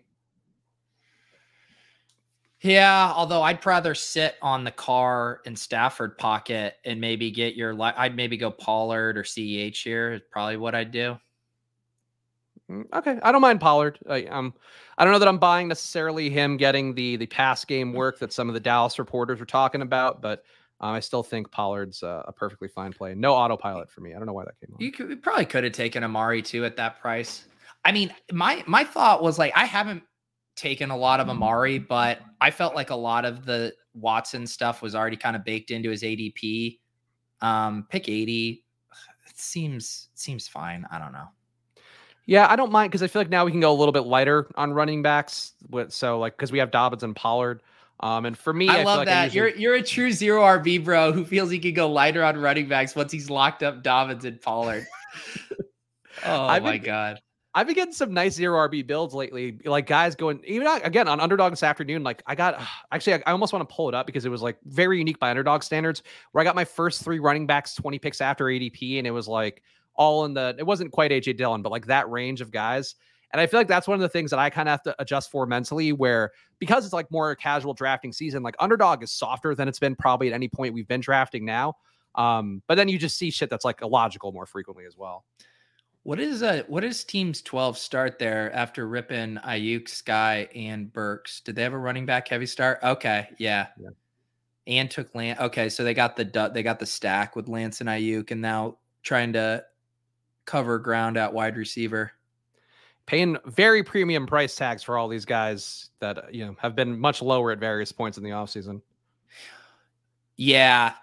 A: Yeah, although I'd rather sit on the Carr in Stafford pocket and maybe get your. I'd maybe go Pollard or CEH here. Is probably what I'd do.
B: Mm, okay, I don't mind Pollard. I, um, I don't know that I'm buying necessarily him getting the the pass game mm. work that some of the Dallas reporters were talking about, but um, I still think Pollard's uh, a perfectly fine play. No autopilot for me. I don't know why that came.
A: On. You, could, you probably could have taken Amari too at that price. I mean, my my thought was like I haven't taken a lot of Amari, but I felt like a lot of the Watson stuff was already kind of baked into his ADP. Um, pick 80 it seems seems fine. I don't know.
B: Yeah, I don't mind because I feel like now we can go a little bit lighter on running backs. With, so like because we have Dobbins and Pollard. Um, and for me,
A: I, I love like that. I usually... You're you're a true zero RB bro who feels he can go lighter on running backs once he's locked up Dobbins and Pollard. oh I've my been, god.
B: I've been getting some nice zero RB builds lately. Like guys going even again on underdog this afternoon. Like I got actually I, I almost want to pull it up because it was like very unique by underdog standards. Where I got my first three running backs 20 picks after ADP, and it was like all in the, it wasn't quite AJ Dillon, but like that range of guys. And I feel like that's one of the things that I kind of have to adjust for mentally, where because it's like more casual drafting season, like underdog is softer than it's been probably at any point we've been drafting now. Um, but then you just see shit that's like illogical more frequently as well.
A: What is uh what is teams 12 start there after ripping Aiyuk, Skyy, and Burks? Did they have a running back heavy start? Okay, yeah. yeah. And took Lance. Okay, so they got the they got the stack with Lance and Aiyuk, and now trying to cover ground at wide receiver.
B: Paying very premium price tags for all these guys that uh, you know have been much lower at various points in the offseason.
A: Yeah.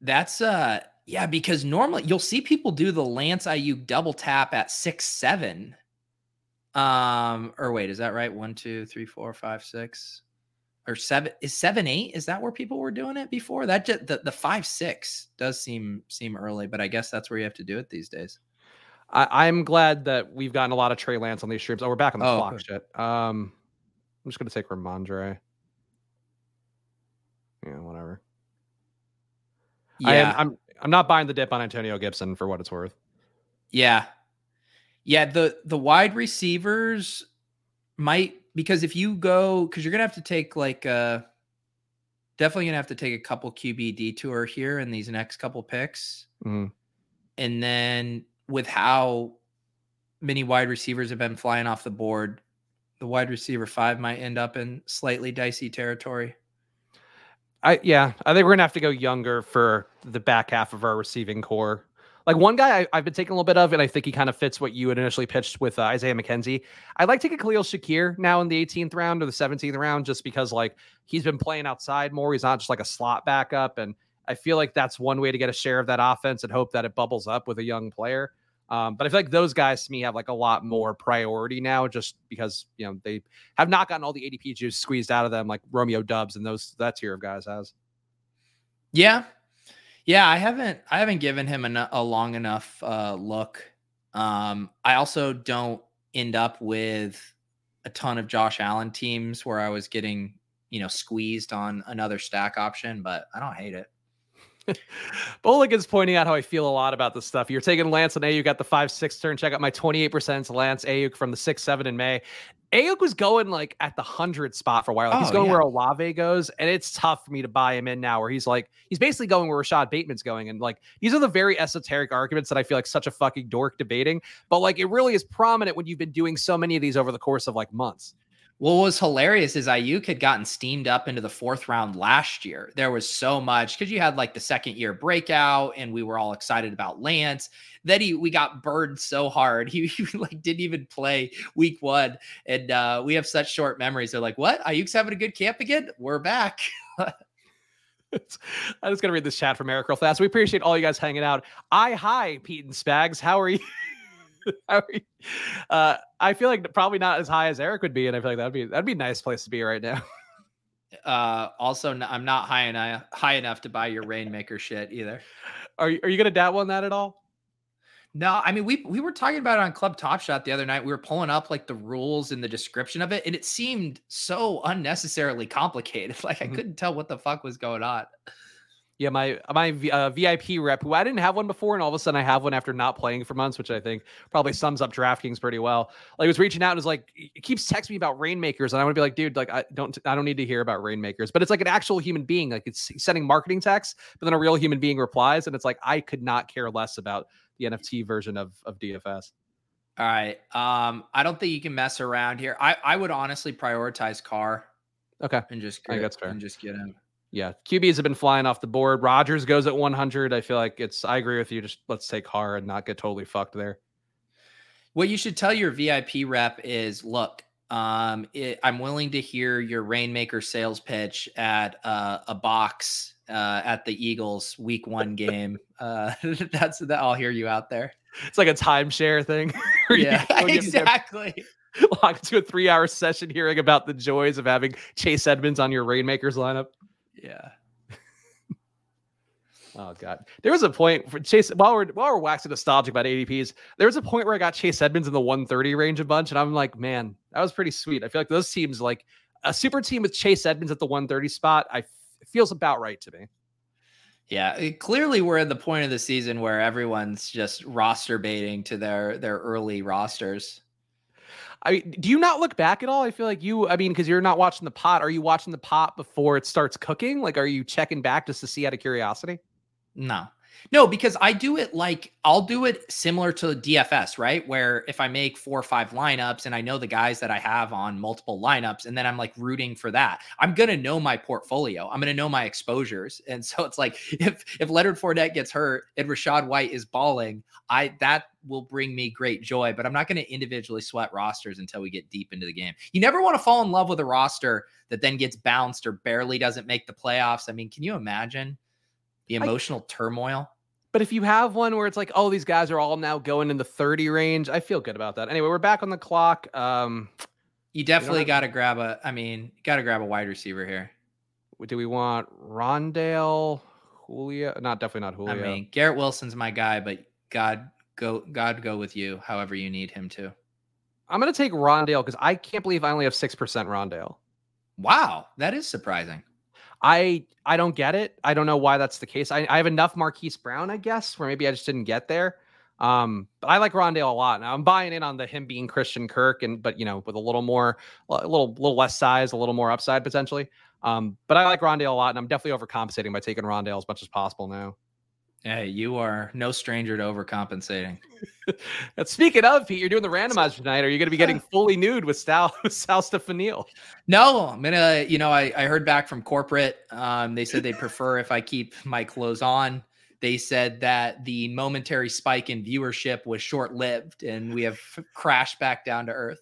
A: That's uh yeah, because normally you'll see people do the Lance Aiyuk double tap at six seven. Um, or wait, is that right? One, two, three, four, five, six, or seven is seven eight? Is that where people were doing it before? That just the, the five six does seem seem early, but I guess that's where you have to do it these days.
B: I, am glad that we've gotten a lot of Trey Lance on these streams. Oh, we're back on the oh, clock. Shit. Um, I'm just gonna take Rhamondre. Yeah, whatever. Yeah, I am, I'm I'm not buying the dip on Antonio Gibson for what it's worth.
A: Yeah, yeah. The the wide receivers might because if you go because you're gonna have to take like uh definitely gonna have to take a couple QB detour here in these next couple picks, mm. and then with how many wide receivers have been flying off the board, the wide receiver five might end up in slightly dicey territory.
B: I yeah, I think we're gonna have to go younger for the back half of our receiving corps. Like one guy I, have been taking a little bit of, and I think he kind of fits what you had initially pitched with uh, Isaiah McKenzie. I like taking Khalil Shakir now in the 18th round or the 17th round, just because like he's been playing outside more. He's not just like a slot backup, and I feel like that's one way to get a share of that offense and hope that it bubbles up with a young player. Um, but I feel like those guys to me have like a lot more priority now, just because you know they have not gotten all the ADP juice squeezed out of them like Romeo Doubs and those that tier of guys has.
A: Yeah, yeah, I haven't I haven't given him a, a long enough uh, look. Um, I also don't end up with a ton of Josh Allen teams where I was getting you know squeezed on another stack option, but I don't hate it.
B: Boligan's pointing out how I feel a lot about this stuff. You're taking Lance and Aiyuk got the five six turn. Check out my 28% Lance Aiyuk from the six seven in May. Aiyuk was going like at the hundred spot for a while. Like oh, he's going yeah. where Olave goes, and it's tough for me to buy him in now. Where he's like he's basically going where Rashod Bateman's going, and like these are the very esoteric arguments that I feel like such a fucking dork debating. But like it really is prominent when you've been doing so many of these over the course of like months.
A: What was hilarious is Aiyuk had gotten steamed up into the fourth round last year. There was so much because you had like the second year breakout, and we were all excited about Lance. Then he we got burned so hard. He, he like didn't even play week one, and uh, we have such short memories. They're like, "What? Aiyuk's having a good camp again? We're back."
B: I'm just gonna read this chat from Eric real fast. We appreciate all you guys hanging out. I hi Pete and Spags. How are you? uh, I feel like probably not as high as Eric would be, and I feel like that'd be that'd be a nice place to be right now.
A: Uh, also, I'm not high enough high enough to buy your Rainmaker shit either.
B: Are you, are you gonna dabble in that at all?
A: No, I mean we we were talking about it on Club Top Shot the other night. We were pulling up like the rules and the description of it, and it seemed so unnecessarily complicated. Like mm-hmm. I couldn't tell what the fuck was going on.
B: Yeah, my my uh, VIP rep, who I didn't have one before, and all of a sudden I have one after not playing for months, which I think probably sums up DraftKings pretty well. Like, was reaching out and was like, he keeps texting me about rainmakers, and I would be like, dude, like I don't I don't need to hear about rainmakers, but it's like an actual human being, like it's sending marketing text, but then a real human being replies, and it's like I could not care less about the NFT version of of DFS.
A: All right, um, I don't think you can mess around here. I I would honestly prioritize Carr.
B: Okay,
A: and just get, I think that's fair. and just get him
B: yeah, QBs have been flying off the board. Rodgers goes at 100. I feel like it's. I agree with you. Just let's take Carr and not get totally fucked there.
A: What you should tell your VIP rep is, look, um, it, I'm willing to hear your Rainmaker sales pitch at uh, a box uh, at the Eagles Week One game. uh, that's that. I'll hear you out there.
B: It's like a timeshare thing.
A: yeah, exactly.
B: Lock into a three-hour session hearing about the joys of having Chase Edmonds on your Rainmakers lineup.
A: Yeah.
B: oh god, there was a point for Chase while we're while we're waxing nostalgic about ADPs. There was a point where I got Chase Edmonds in the 130 range a bunch, and I'm like, man, that was pretty sweet. I feel like those teams, like a super team with Chase Edmonds at the 130 spot, I it feels about right to me.
A: Yeah, it, clearly we're at the point of the season where everyone's just roster baiting to their their early rosters.
B: I mean, do you not look back at all? I feel like you, I mean, because you're not watching the pot. Are you watching the pot before it starts cooking? Like, are you checking back just to see out of curiosity?
A: No, no, because I do it like I'll do it similar to DFS, right? Where if I make four or five lineups and I know the guys that I have on multiple lineups, and then I'm like rooting for that, I'm gonna know my portfolio. I'm gonna know my exposures, and so it's like if if Leonard Fournette gets hurt and Rachaad White is balling, I that will bring me great joy. But I'm not gonna individually sweat rosters until we get deep into the game. You never want to fall in love with a roster that then gets bounced or barely doesn't make the playoffs. I mean, can you imagine? The emotional I, turmoil.
B: But if you have one where it's like, oh, these guys are all now going in the 30 range, I feel good about that. Anyway, we're back on the clock. Um,
A: you definitely got to grab a, I mean, got to grab a wide receiver here.
B: Do we want Rondale, Julio? Not definitely not Julio. I mean,
A: Garrett Wilson's my guy, but God go, God go with you, however you need him to.
B: I'm gonna take Rondale because I can't believe I only have six percent Rondale.
A: Wow, that is surprising.
B: I I don't get it. I don't know why that's the case. I, I have enough Marquise Brown, I guess, where maybe I just didn't get there. Um, but I like Rondale a lot. Now I'm buying in on the him being Christian Kirk, and but you know with a little more, a little little less size, a little more upside potentially. Um, but I like Rondale a lot, and I'm definitely overcompensating by taking Rondale as much as possible now.
A: Hey, you are no stranger to overcompensating.
B: Speaking of Pete, you're doing the randomizer tonight. Are you going to be getting fully nude with Sal Sal Stefanile?
A: No, I'm gonna. You know, I, I heard back from corporate. Um, they said they prefer if I keep my clothes on they said that the momentary spike in viewership was short lived and we have crashed back down to earth.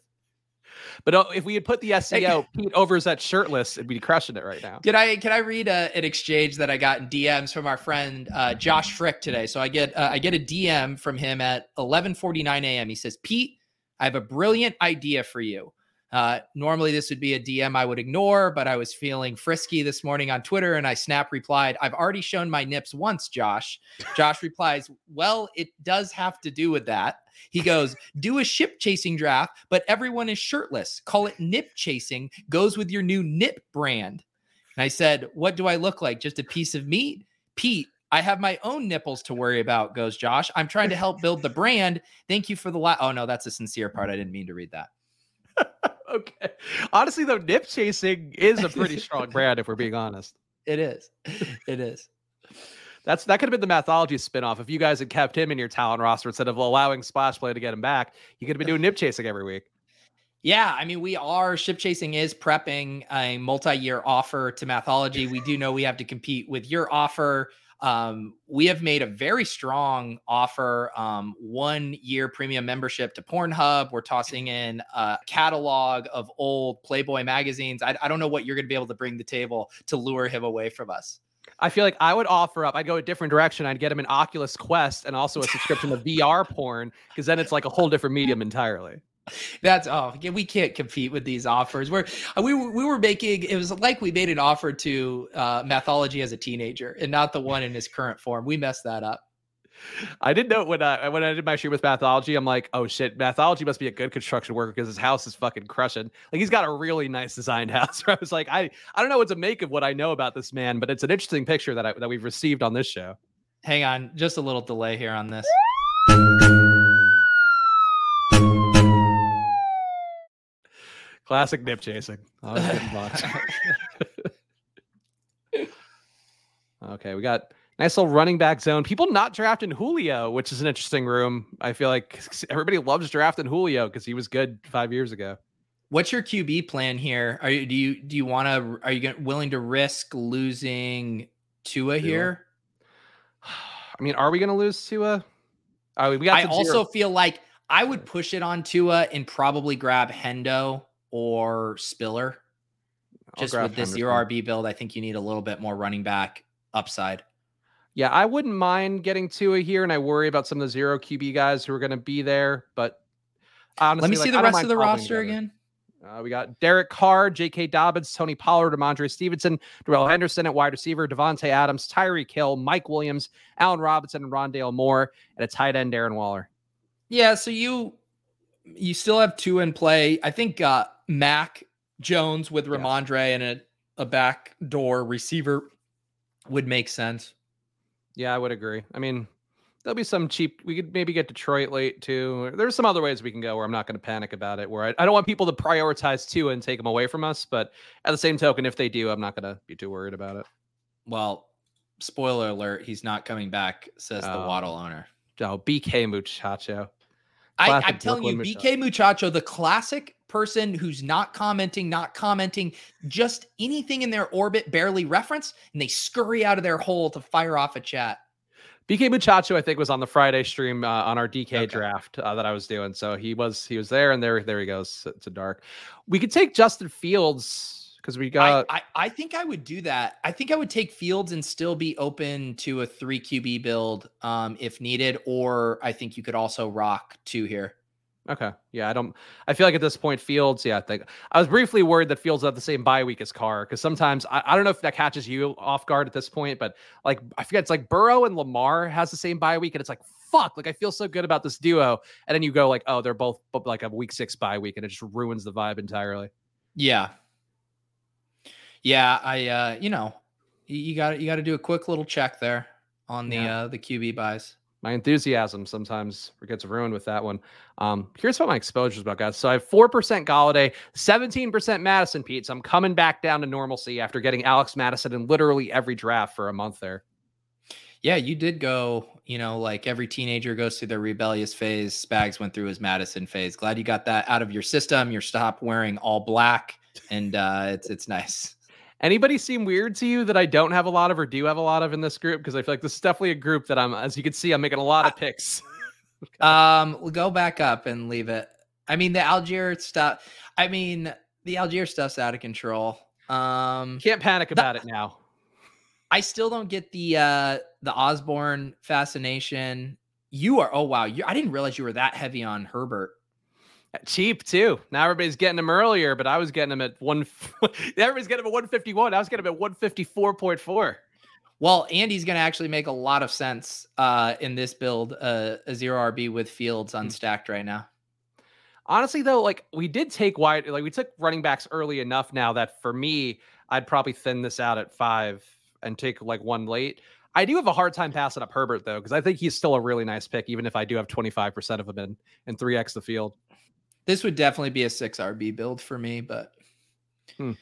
B: But uh, if we had put the SEO Pete Overzet shirtless, it'd be crushing it right now.
A: Can I can I read a, an exchange that I got in DMs from our friend uh, Josh Frick today? So I get uh, I get a DM from him at 11:49 a.m. He says, "Pete, I have a brilliant idea for you. Uh, normally, this would be a DM I would ignore, but I was feeling frisky this morning on Twitter and I snap replied, I've already shown my nips once, Josh. Josh replies, Well, it does have to do with that. He goes, Do a ship chasing draft, but everyone is shirtless. Call it nip chasing, goes with your new nip brand. And I said, What do I look like? Just a piece of meat? Pete, I have my own nipples to worry about, goes Josh. I'm trying to help build the brand. Thank you for the la- Oh no, that's a sincere part. I didn't mean to read that.
B: okay. Honestly, though, nip chasing is a pretty strong brand, if we're being honest.
A: It is. It is.
B: That's that could have been the Mathology spinoff. If you guys had kept him in your talent roster instead of allowing Splash Play to get him back, you could have been doing nip chasing every week.
A: Yeah, I mean, we are ship chasing is prepping a multi-year offer to Mathology. We do know we have to compete with your offer. Um, we have made a very strong offer um, one year premium membership to Pornhub. We're tossing in a catalog of old Playboy magazines. I, I don't know what you're going to be able to bring to the table to lure him away from us.
B: I feel like I would offer up. I'd go a different direction. I'd get him an Oculus Quest and also a subscription to VR porn because then it's like a whole different medium entirely.
A: That's oh we can't compete with these offers. We're uh, we we were making it was like we made an offer to uh, Mathology as a teenager and not the one in his current form. We messed that up.
B: I didn't know when I when I did my shoot with Mathology. I'm like, oh shit, Mathology must be a good construction worker because his house is fucking crushing. Like he's got a really nice designed house. I was like, I I don't know what to make of what I know about this man, but it's an interesting picture that I, that we've received on this show.
A: Hang on, just a little delay here on this.
B: Classic nip chasing. okay, we got nice little running back zone. People not drafting Julio, which is an interesting room. I feel like everybody loves drafting Julio because he was good five years ago.
A: What's your QB plan here? Are you do you do you want to are you willing to risk losing Tua here?
B: I mean, are we going to lose Tua?
A: we got I also feel like I would push it on Tua and probably grab Hendo or Spiller. Just with this zero RB build, I think you need a little bit more running back upside.
B: Yeah, I wouldn't mind getting Tua here, and I worry about some of the zero QB guys who are going to be there. But honestly,
A: let me like, see the rest of the roster again.
B: Uh, we got Derek Carr, J.K. Dobbins, Tony Pollard, Rhamondre Stevenson, Darrell Henderson at wide receiver, Davante Adams, Tyreek Hill, Mike Williams, Allen Robinson, and Rondale Moore, and a tight end, Darren Waller.
A: Yeah, so you you still have Tua in play. I think uh, Mac Jones with Rhamondre yeah. and a, a back door receiver would make sense.
B: Yeah, I would agree. I mean, there'll be some cheap. We could maybe get Detroit late too. There's some other ways we can go where I'm not going to panic about it. Where I, I don't want people to prioritize Tua and take them away from us. But at the same token, if they do, I'm not going to be too worried about it.
A: Well, spoiler alert: he's not coming back. Says the um, Waddle owner.
B: Oh, BK Muchacho.
A: I, am telling you, BK Muchacho, the classic person who's not commenting, not commenting, just anything in their orbit barely reference, and they scurry out of their hole to fire off a chat.
B: BK Muchacho, I think, was on the Friday stream uh, on our DK okay. draft uh, that I was doing. So he was he was there, and there there he goes to dark. We could take Justin Fields because we got.
A: I, I, I think I would do that. I think I would take Fields and still be open to a three QB build um, if needed, or I think you could also rock two here.
B: Okay. Yeah, I don't. I feel like at this point, Fields. Yeah, I think I was briefly worried that Fields had the same bye week as Carr because sometimes I, I don't know if that catches you off guard at this point, but like I forget it's like Burrow and Lamar has the same bye week, and it's like fuck, like I feel so good about this duo, and then you go like, oh, they're both like a week six bye week, and it just ruins the vibe entirely.
A: Yeah, yeah, I uh, you know, you got you got to do a quick little check there on the yeah. uh the QB byes.
B: My enthusiasm sometimes gets ruined with that one. Um, here's what my exposure is about, guys. So I have four percent Golladay, seventeen percent Mattison, Pete. So I'm coming back down to normalcy after getting Alex Mattison in literally every draft for a month there.
A: Yeah, you did go, you know, like every teenager goes through their rebellious phase. Spags went through his Mattison phase. Glad you got that out of your system. You're stop wearing all black, and uh, it's it's nice.
B: Anybody seem weird to you that I don't have a lot of or do have a lot of in this group? Because I feel like this is definitely a group that I'm, as you can see, I'm making a lot of picks.
A: um, we'll go back up and leave it. I mean, the Allgeier stuff. I mean, the Allgeier stuff's out of control. Um,
B: can't panic about the, it now.
A: I still don't get the uh the Osborn fascination. You are oh wow, you, I didn't realize you were that heavy on Herbert.
B: Cheap too. Now everybody's getting them earlier, but I was getting them at one. everybody's getting him at 151. I was getting him at 154.4.
A: Well, Andy's going to actually make a lot of sense uh, in this build, uh, a zero RB with Fields hmm. unstacked right now.
B: Honestly, though, like we did take wide, like we took running backs early enough now that for me, I'd probably thin this out at five and take like one late. I do have a hard time passing up Herbert though, because I think he's still a really nice pick, even if I do have 25% of him in and 3x the field.
A: This would definitely be a six RB build for me, but
B: hmm.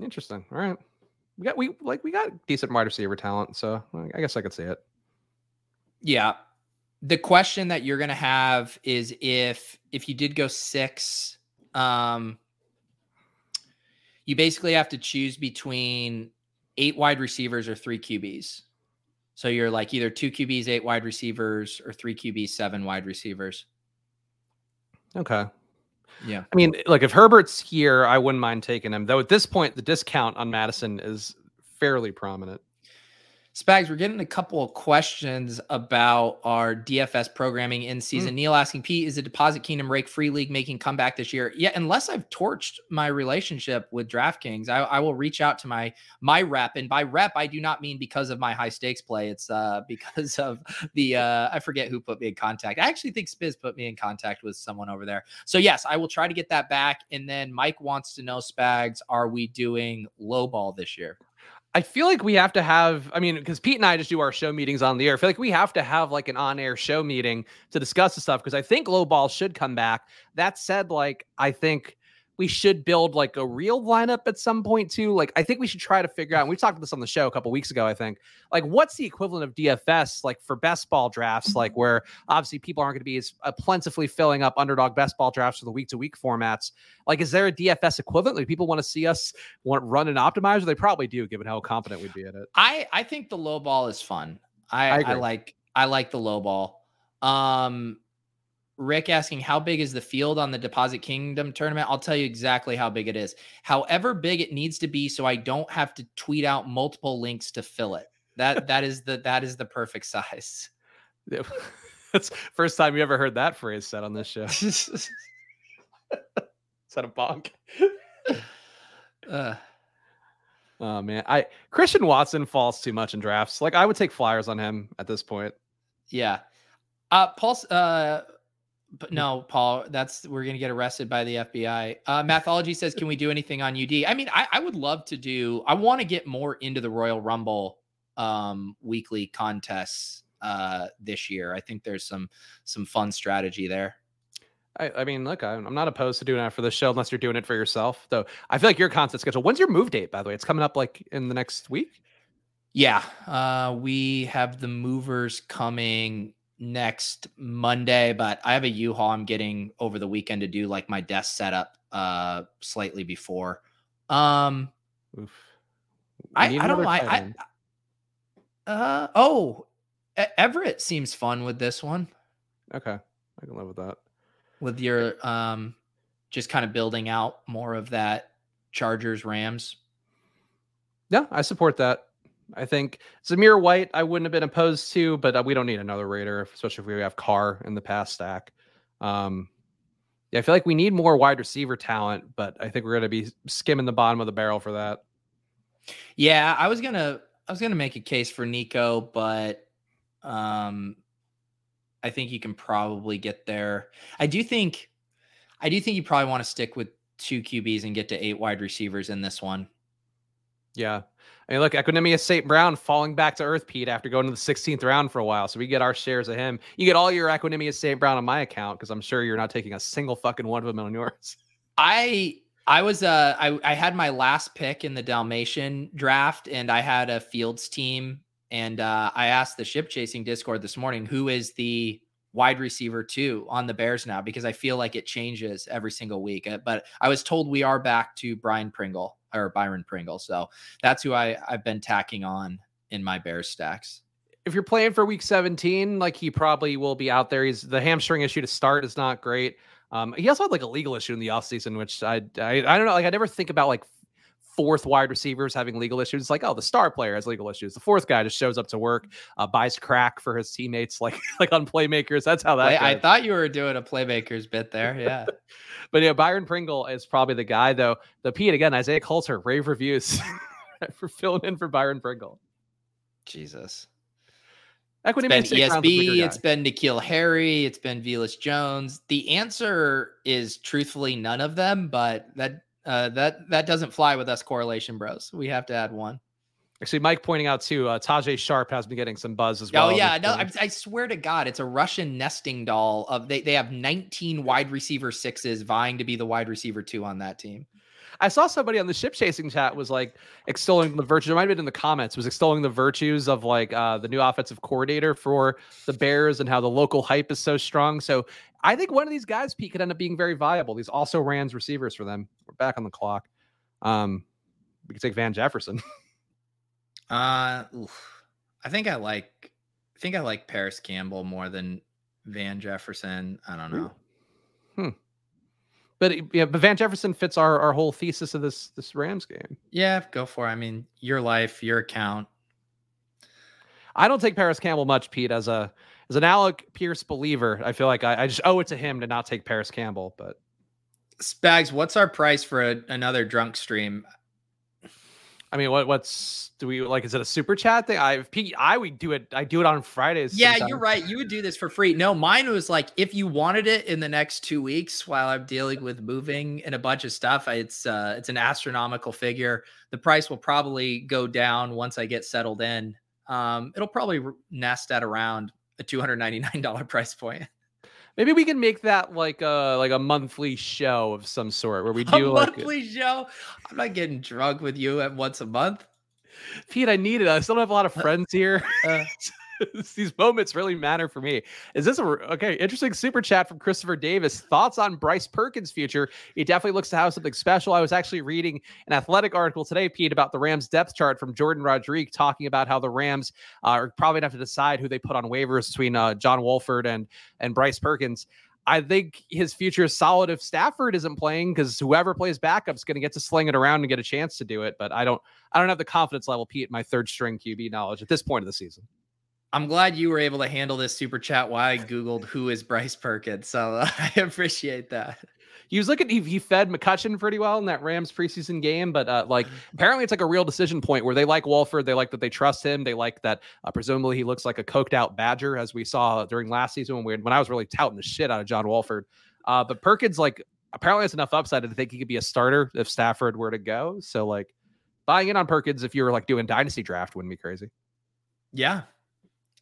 B: interesting. All right. We got we like we got decent wide receiver talent, so I guess I could see it.
A: Yeah. The question that you're gonna have is if if you did go six, um you basically have to choose between eight wide receivers or three QBs. So you're like either two QBs, eight wide receivers, or three QBs, seven wide receivers.
B: Okay.
A: Yeah.
B: I mean, like if Herbert's here, I wouldn't mind taking him. Though at this point, the discount on Mattison is fairly prominent.
A: Spags, we're getting a couple of questions about our DFS programming in season. Mm. Neil asking, Pete, is the Deposit Kingdom Rake Free League making comeback this year? Yeah, unless I've torched my relationship with DraftKings, I, I, will reach out to my my rep, and by rep, I do not mean because of my high stakes play. It's uh because of the uh I forget who put me in contact. I actually think Spiz put me in contact with someone over there. So yes, I will try to get that back. And then Mike wants to know, Spags, are we doing low ball this year?
B: I feel like we have to have, I mean, because Pete and I just do our show meetings on the air. I feel like we have to have like an on air show meeting to discuss the stuff because I think low ball should come back. That said, like, I think we should build like a real lineup at some point too. Like I think we should try to figure out. And we talked about this on the show a couple weeks ago. I think like what's the equivalent of DFS like for best ball drafts, like where obviously people aren't going to be as uh, plentifully filling up underdog best ball drafts for the week to week formats. Like, is there a DFS equivalent? Like people want to see us want run an optimizer? They probably do, given how confident we'd be at it.
A: I I think the low ball is fun. I I, I like I like the low ball. Um Rick asking how big is the field on the Deposit Kingdom tournament? I'll tell you exactly how big it is. However big it needs to be so I don't have to tweet out multiple links to fill it. That that is the that is the perfect size.
B: That's first time you ever heard that phrase said on this show. is that a bonk? uh, oh man, I Christian Watson falls too much in drafts. Like I would take flyers on him at this point.
A: Yeah. Uh Paul uh but no, Paul, that's we're gonna get arrested by the FBI. Uh, Mathology says, "Can we do anything on UD?" I mean, I, I would love to do. I want to get more into the Royal Rumble um, weekly contests uh, this year. I think there's some some fun strategy there.
B: I, I mean, look, I'm, I'm not opposed to doing that for the show unless you're doing it for yourself. Though I feel like your content schedule. When's your move date? By the way, it's coming up like in the next week.
A: Yeah, uh, we have the movers coming next Monday, but I have a U-Haul I'm getting over the weekend to do like my desk setup uh slightly before. Um Oof. I, I don't know. I, I uh oh Everett seems fun with this one.
B: Okay. I can live with that.
A: With your um just kind of building out more of that Chargers Rams.
B: Yeah, I support that. I think Zamir White, I wouldn't have been opposed to, but uh, we don't need another Raider, especially if we have Carr in the pass stack. Um, yeah, I feel like we need more wide receiver talent, but I think we're going to be skimming the bottom of the barrel for that.
A: Yeah, I was gonna, I was gonna make a case for Nico, but um, I think you can probably get there. I do think, I do think you probably want to stick with two QBs and get to eight wide receivers in this one.
B: Yeah, I mean, look, Equanimeous St. Brown falling back to earth, Pete, after going to the 16th round for a while. So we get our shares of him. You get all your Equanimeous St. Brown on my account because I'm sure you're not taking a single fucking one of them on yours.
A: I I was uh I, I had my last pick in the Dalmatian draft and I had a fields team and uh I asked the ship chasing Discord this morning who is the wide receiver two on the Bears now because I feel like it changes every single week. Uh, but I was told we are back to Brian Pringle or Byron Pringle. So that's who I, I've been tacking on in my Bears stacks.
B: If you're playing for week 17, like he probably will be out there. He's the hamstring issue to start is not great. Um, he also had like a legal issue in the offseason, which I, I I don't know. Like I never think about like fourth wide receivers having legal issues. It's like, oh, the star player has legal issues. The fourth guy just shows up to work, uh, buys crack for his teammates, like like on playmakers. That's how that.
A: I thought you were doing a playmakers bit there. Yeah.
B: but yeah, Byron Pringle is probably the guy though. The Pete again, Isaiah Coulter, rave reviews for filling in for Byron Pringle.
A: Jesus. When it's been ESB, it's been N'Keal Harry, it's been Velus Jones. The answer is truthfully none of them, but that uh, that that doesn't fly with us correlation bros. We have to add one.
B: Actually, Mike pointing out too, uh, Tajae Sharpe has been getting some buzz as
A: oh, well.
B: Oh
A: yeah, no, I, I, swear to God, it's a Russian nesting doll of they they have 19 wide receiver sixes vying to be the wide receiver two on that team.
B: I saw somebody on the ship chasing chat was like extolling the virtues. It might have been in the comments. Was extolling the virtues of like uh, the new offensive coordinator for the Bears and how the local hype is so strong. So I think one of these guys, Pete, could end up being very viable. These also Rams receivers for them. Back on the clock. Um, we could take Van Jefferson.
A: uh, oof. I think I like. I think I like Parris Campbell more than Van Jefferson. I don't know.
B: Hmm. But yeah, but Van Jefferson fits our, our whole thesis of this this Rams game.
A: Yeah, go for it. I mean, your life, your account.
B: I don't take Parris Campbell much, Pete, as a as an Alec Pierce believer. I feel like I, I just owe it to him to not take Parris Campbell. But
A: Spags, what's our price for a, another drunk stream?
B: I mean, what what's do we like? Is it a super chat thing? I I would do it. I do it on Fridays.
A: Yeah, sometimes. you're right. You would do this for free. No, mine was like if you wanted it in the next two weeks while I'm dealing with moving and a bunch of stuff. It's uh, it's an astronomical figure. The price will probably go down once I get settled in. Um, it'll probably nest at around a two hundred ninety nine dollar price point.
B: Maybe we can make that like a like a monthly show of some sort where we do
A: a
B: like
A: monthly a... show. I'm not getting drunk with you at once a month.
B: Pete, I need it. I still don't have a lot of uh, friends here. Uh, these moments really matter for me. Is this a okay? Interesting super chat from Christopher Davis. Thoughts on Bryce Perkins' future? He definitely looks to have something special. I was actually reading an athletic article today, Pete, about the Rams depth chart from Jordan Rodrigue, talking about how the Rams uh, are probably gonna have to decide who they put on waivers between uh, John Wolford and and Bryce Perkins. I think his future is solid if Stafford isn't playing because whoever plays backup is going to get to sling it around and get a chance to do it. But I don't, I don't have the confidence level, Pete, my third string QB knowledge at this point of the season.
A: I'm glad you were able to handle this super chat while I Googled who is Bryce Perkins. So uh, I appreciate that.
B: He was looking, he, he fed McCutcheon pretty well in that Rams preseason game, but uh, like mm-hmm. apparently it's like a real decision point where they like Wolford. They like that they trust him. They like that uh, presumably he looks like a coked out Badger, as we saw during last season when, we, when I was really touting the shit out of John Wolford. Uh, but Perkins, like, apparently has enough upside to think he could be a starter if Stafford were to go. So, like, buying in on Perkins if you were like doing dynasty draft wouldn't be crazy.
A: Yeah,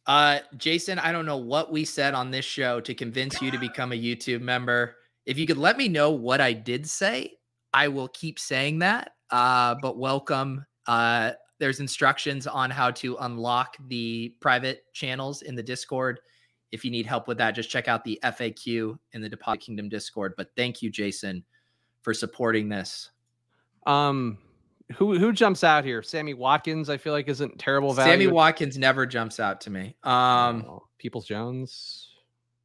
A: uh, Jason, I don't know what we said on this show to convince you to become a YouTube member. If you could let me know what I did say, I will keep saying that. Uh, but welcome. Uh, there's instructions on how to unlock the private channels in the Discord. If you need help with that, just check out the FAQ in the Deposit Kingdom Discord. But thank you, Jason, for supporting this.
B: Um, who who jumps out here? Sammy Watkins, I feel like isn't terrible value.
A: Sammy Watkins never jumps out to me. Um oh,
B: Peoples Jones,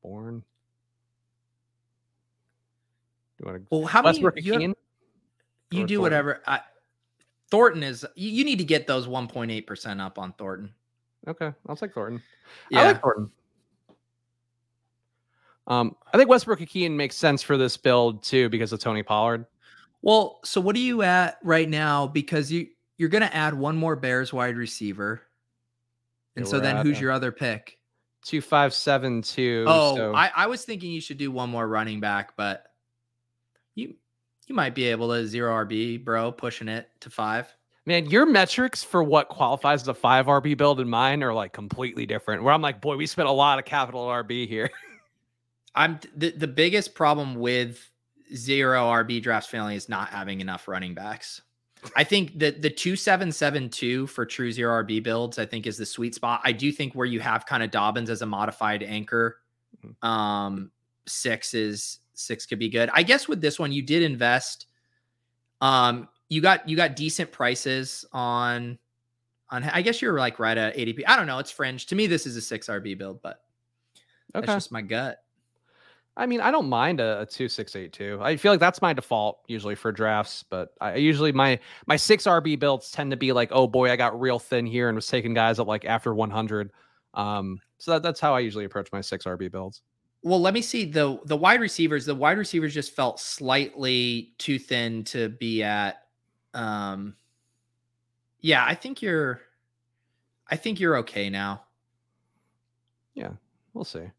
B: Born.
A: Do you want to well, how many you, have, you do Thornton? whatever. I, Thornton is you, you, need to get those 1.8% up on Thornton.
B: Okay, I'll take Thornton. Yeah. I like Thornton. Um, I think Westbrook-Ikhine makes sense for this build too because of Tony Pollard.
A: Well, so what are you at right now? Because you you're going to add one more Bears wide receiver, and yeah, so then who's your other pick?
B: Two five seven two.
A: Oh, so. I, I was thinking you should do one more running back, but you you might be able to zero RB, bro, pushing it to five.
B: Man, your metrics for what qualifies as a five RB build and mine are like completely different. Where I'm like, boy, we spent a lot of capital RB here.
A: I'm the, the biggest problem with zero RB drafts failing is not having enough running backs. I think that the 2772 for true zero RB builds, I think is the sweet spot. I do think where you have kind of Dobbins as a modified anchor Mm-hmm. Um, six is six could be good. I guess with this one, you did invest. Um, you got you got decent prices on on. I guess you're like right at ADP. I don't know. It's fringe to me. This is a six RB build, but okay. that's just my gut.
B: I mean, I don't mind a, a two six eight two. I feel like that's my default usually for drafts, but I usually my my six RB builds tend to be like, oh boy, I got real thin here and was taking guys at like after one hundred. Um, so that, that's how I usually approach my six RB builds.
A: Well, let me see the the wide receivers. The wide receivers just felt slightly too thin to be at. Um, yeah, I think you're. I think you're okay now.
B: Yeah, we'll see.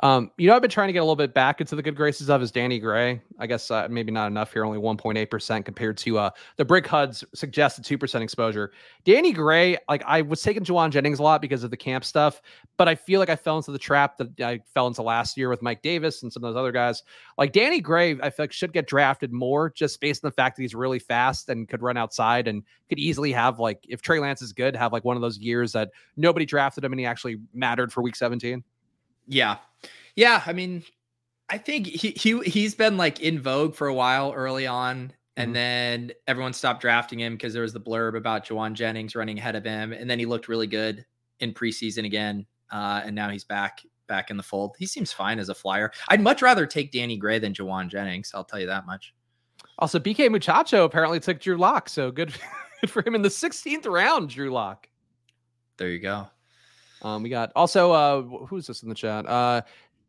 B: Um, you know, I've been trying to get a little bit back into the good graces of is Danny Gray. I guess uh, maybe not enough here, only 1.8% compared to uh, the Brick HUD's suggested 2% exposure. Danny Gray, like I was taking Jauan Jennings a lot because of the camp stuff, but I feel like I fell into the trap that I fell into last year with Mike Davis and some of those other guys. Like Danny Gray, I feel like should get drafted more just based on the fact that he's really fast and could run outside and could easily have like if Trey Lance is good, have like one of those years that nobody drafted him and he actually mattered for week 17.
A: Yeah. Yeah. I mean, I think he, he he's been like in vogue for a while early on. And mm-hmm. then everyone stopped drafting him because there was the blurb about Jauan Jennings running ahead of him. And then he looked really good in preseason again. Uh, and now he's back back in the fold. He seems fine as a flyer. I'd much rather take Danny Gray than Jauan Jennings. I'll tell you that much.
B: Also, BK Muchacho apparently took Drew Lock, so good, good for him in the 16th round. Drew Lock.
A: There you go.
B: Um, we got also uh, who's this in the chat? Uh,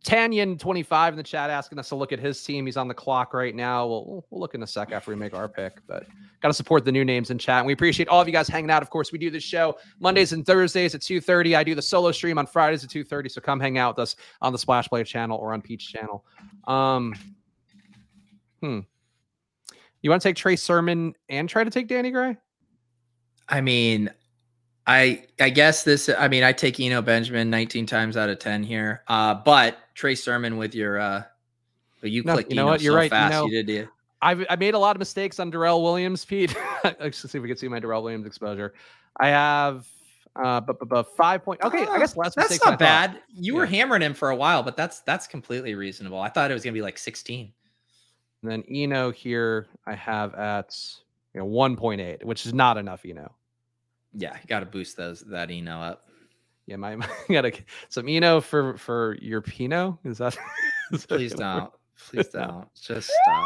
B: Tanyan25 in the chat asking us to look at his team. He's on the clock right now. We'll, we'll look in a sec after we make our pick, but got to support the new names in chat. And we appreciate all of you guys hanging out. Of course, we do this show Mondays and Thursdays at 2.30. I do the solo stream on Fridays at 2.30. So come hang out with us on the Splash Play channel or on Peach channel. Um, hmm. You want to take Trey Sermon and try to take Danny Gray?
A: I mean, I I guess this. I mean, I take Eno Benjamin 19 times out of 10 here. Uh, but Trey Sermon with your uh, you no, clicked. You know Eno what? You're so right. Fast. You, know, you did. You.
B: I've I made a lot of mistakes on Darrel Williams, Pete. Let's see if we can see my Darrel Williams exposure. I have uh but, but, but five point okay i guess last
A: that's not bad you yeah. were hammering him for a while but that's that's completely reasonable i thought it was gonna be like 16
B: and then eno here i have at you know 1.8 which is not enough eno
A: yeah, you got to boost those that Eno up.
B: Yeah, my, my got to some Eno for for your Pinot. Is that?
A: Is Please that don't. Please don't. Just stop.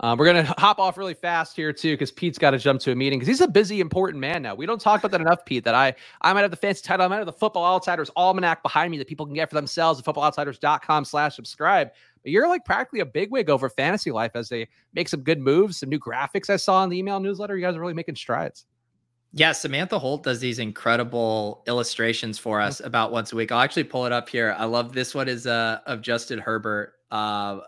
B: Um, we're gonna hop off really fast here too, because Pete's got to jump to a meeting because he's a busy, important man now. We don't talk about that enough, Pete. That I I might have the fancy title, I might have the Football Outsiders Almanac behind me that people can get for themselves at footballoutsiders.com/slash subscribe. But you're like practically a bigwig over fantasy life as they make some good moves, some new graphics I saw in the email newsletter. You guys are really making strides.
A: Yeah, Samantha Holt does these incredible illustrations for us mm-hmm. about once a week. I'll actually pull it up here. I love this one is uh of Justin Herbert. Uh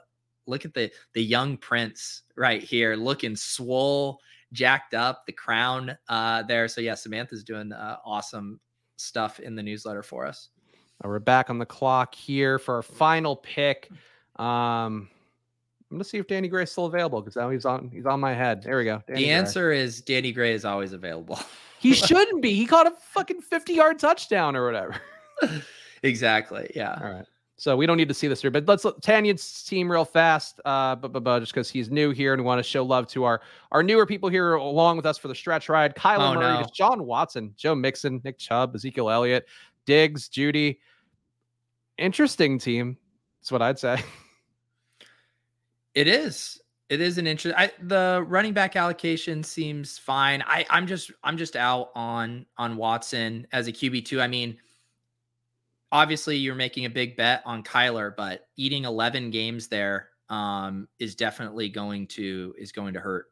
A: look at the the young prince right here looking swole, jacked up, the crown uh there. So yeah, Samantha's doing uh, awesome stuff in the newsletter for us.
B: we're back on the clock here for our final pick. Um, I'm gonna see if Danny Gray is still available because now he's on he's on my head. There we go.
A: Danny the answer is Danny Gray is always available.
B: he shouldn't be. He caught a fucking 50 yard touchdown or whatever.
A: exactly. Yeah.
B: All right. So we don't need to see this here, but let's look Tanyan's team real fast. Uh, but, but, but just because he's new here and we want to show love to our our newer people here along with us for the stretch ride. Kyler oh, Murray, no. Deshaun Watson, Joe Mixon, Nick Chubb, Ezekiel Elliott, Diggs, Jeudy. Interesting team. That's what I'd say.
A: It is. It is an interest. I, the running back allocation seems fine. I, I'm just I'm just out on on Watson as a QB two. I mean, obviously you're making a big bet on Kyler, but eating 11 games there um, is definitely going to is going to hurt.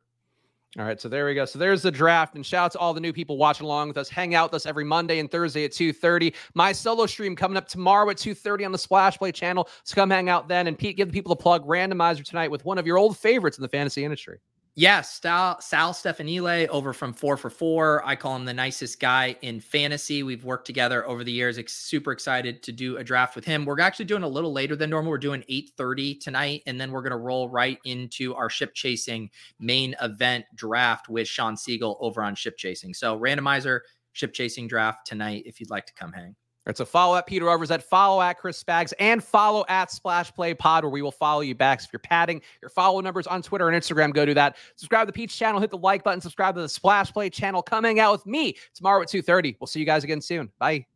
B: All right, so there we go. So there's the draft, and shout out to all the new people watching along with us. Hang out with us every Monday and Thursday at 2:30. My solo stream coming up tomorrow at 2:30 on the Splash Play channel. So come hang out then. And Pete, give the people a plug randomizer tonight with one of your old favorites in the fantasy industry.
A: Yes, Sal, Sal Stefanile over from Four for Four. I call him the nicest guy in fantasy. We've worked together over the years. Super excited to do a draft with him. We're actually doing a little later than normal. We're doing 8:30 tonight, and then we're gonna roll right into our ship chasing main event draft with Sean Siegel over on ship chasing. So randomizer ship chasing draft tonight if you'd like to come hang.
B: Right, so follow at Pete Overzet, at follow at Chris Spags, and follow at Splash Play Pod, where we will follow you back. So if you're padding your follow numbers on Twitter and Instagram, go do that. Subscribe to the Peach channel, hit the like button, subscribe to the Splash Play channel. Come hang out with me tomorrow at 2:30. We'll see you guys again soon. Bye.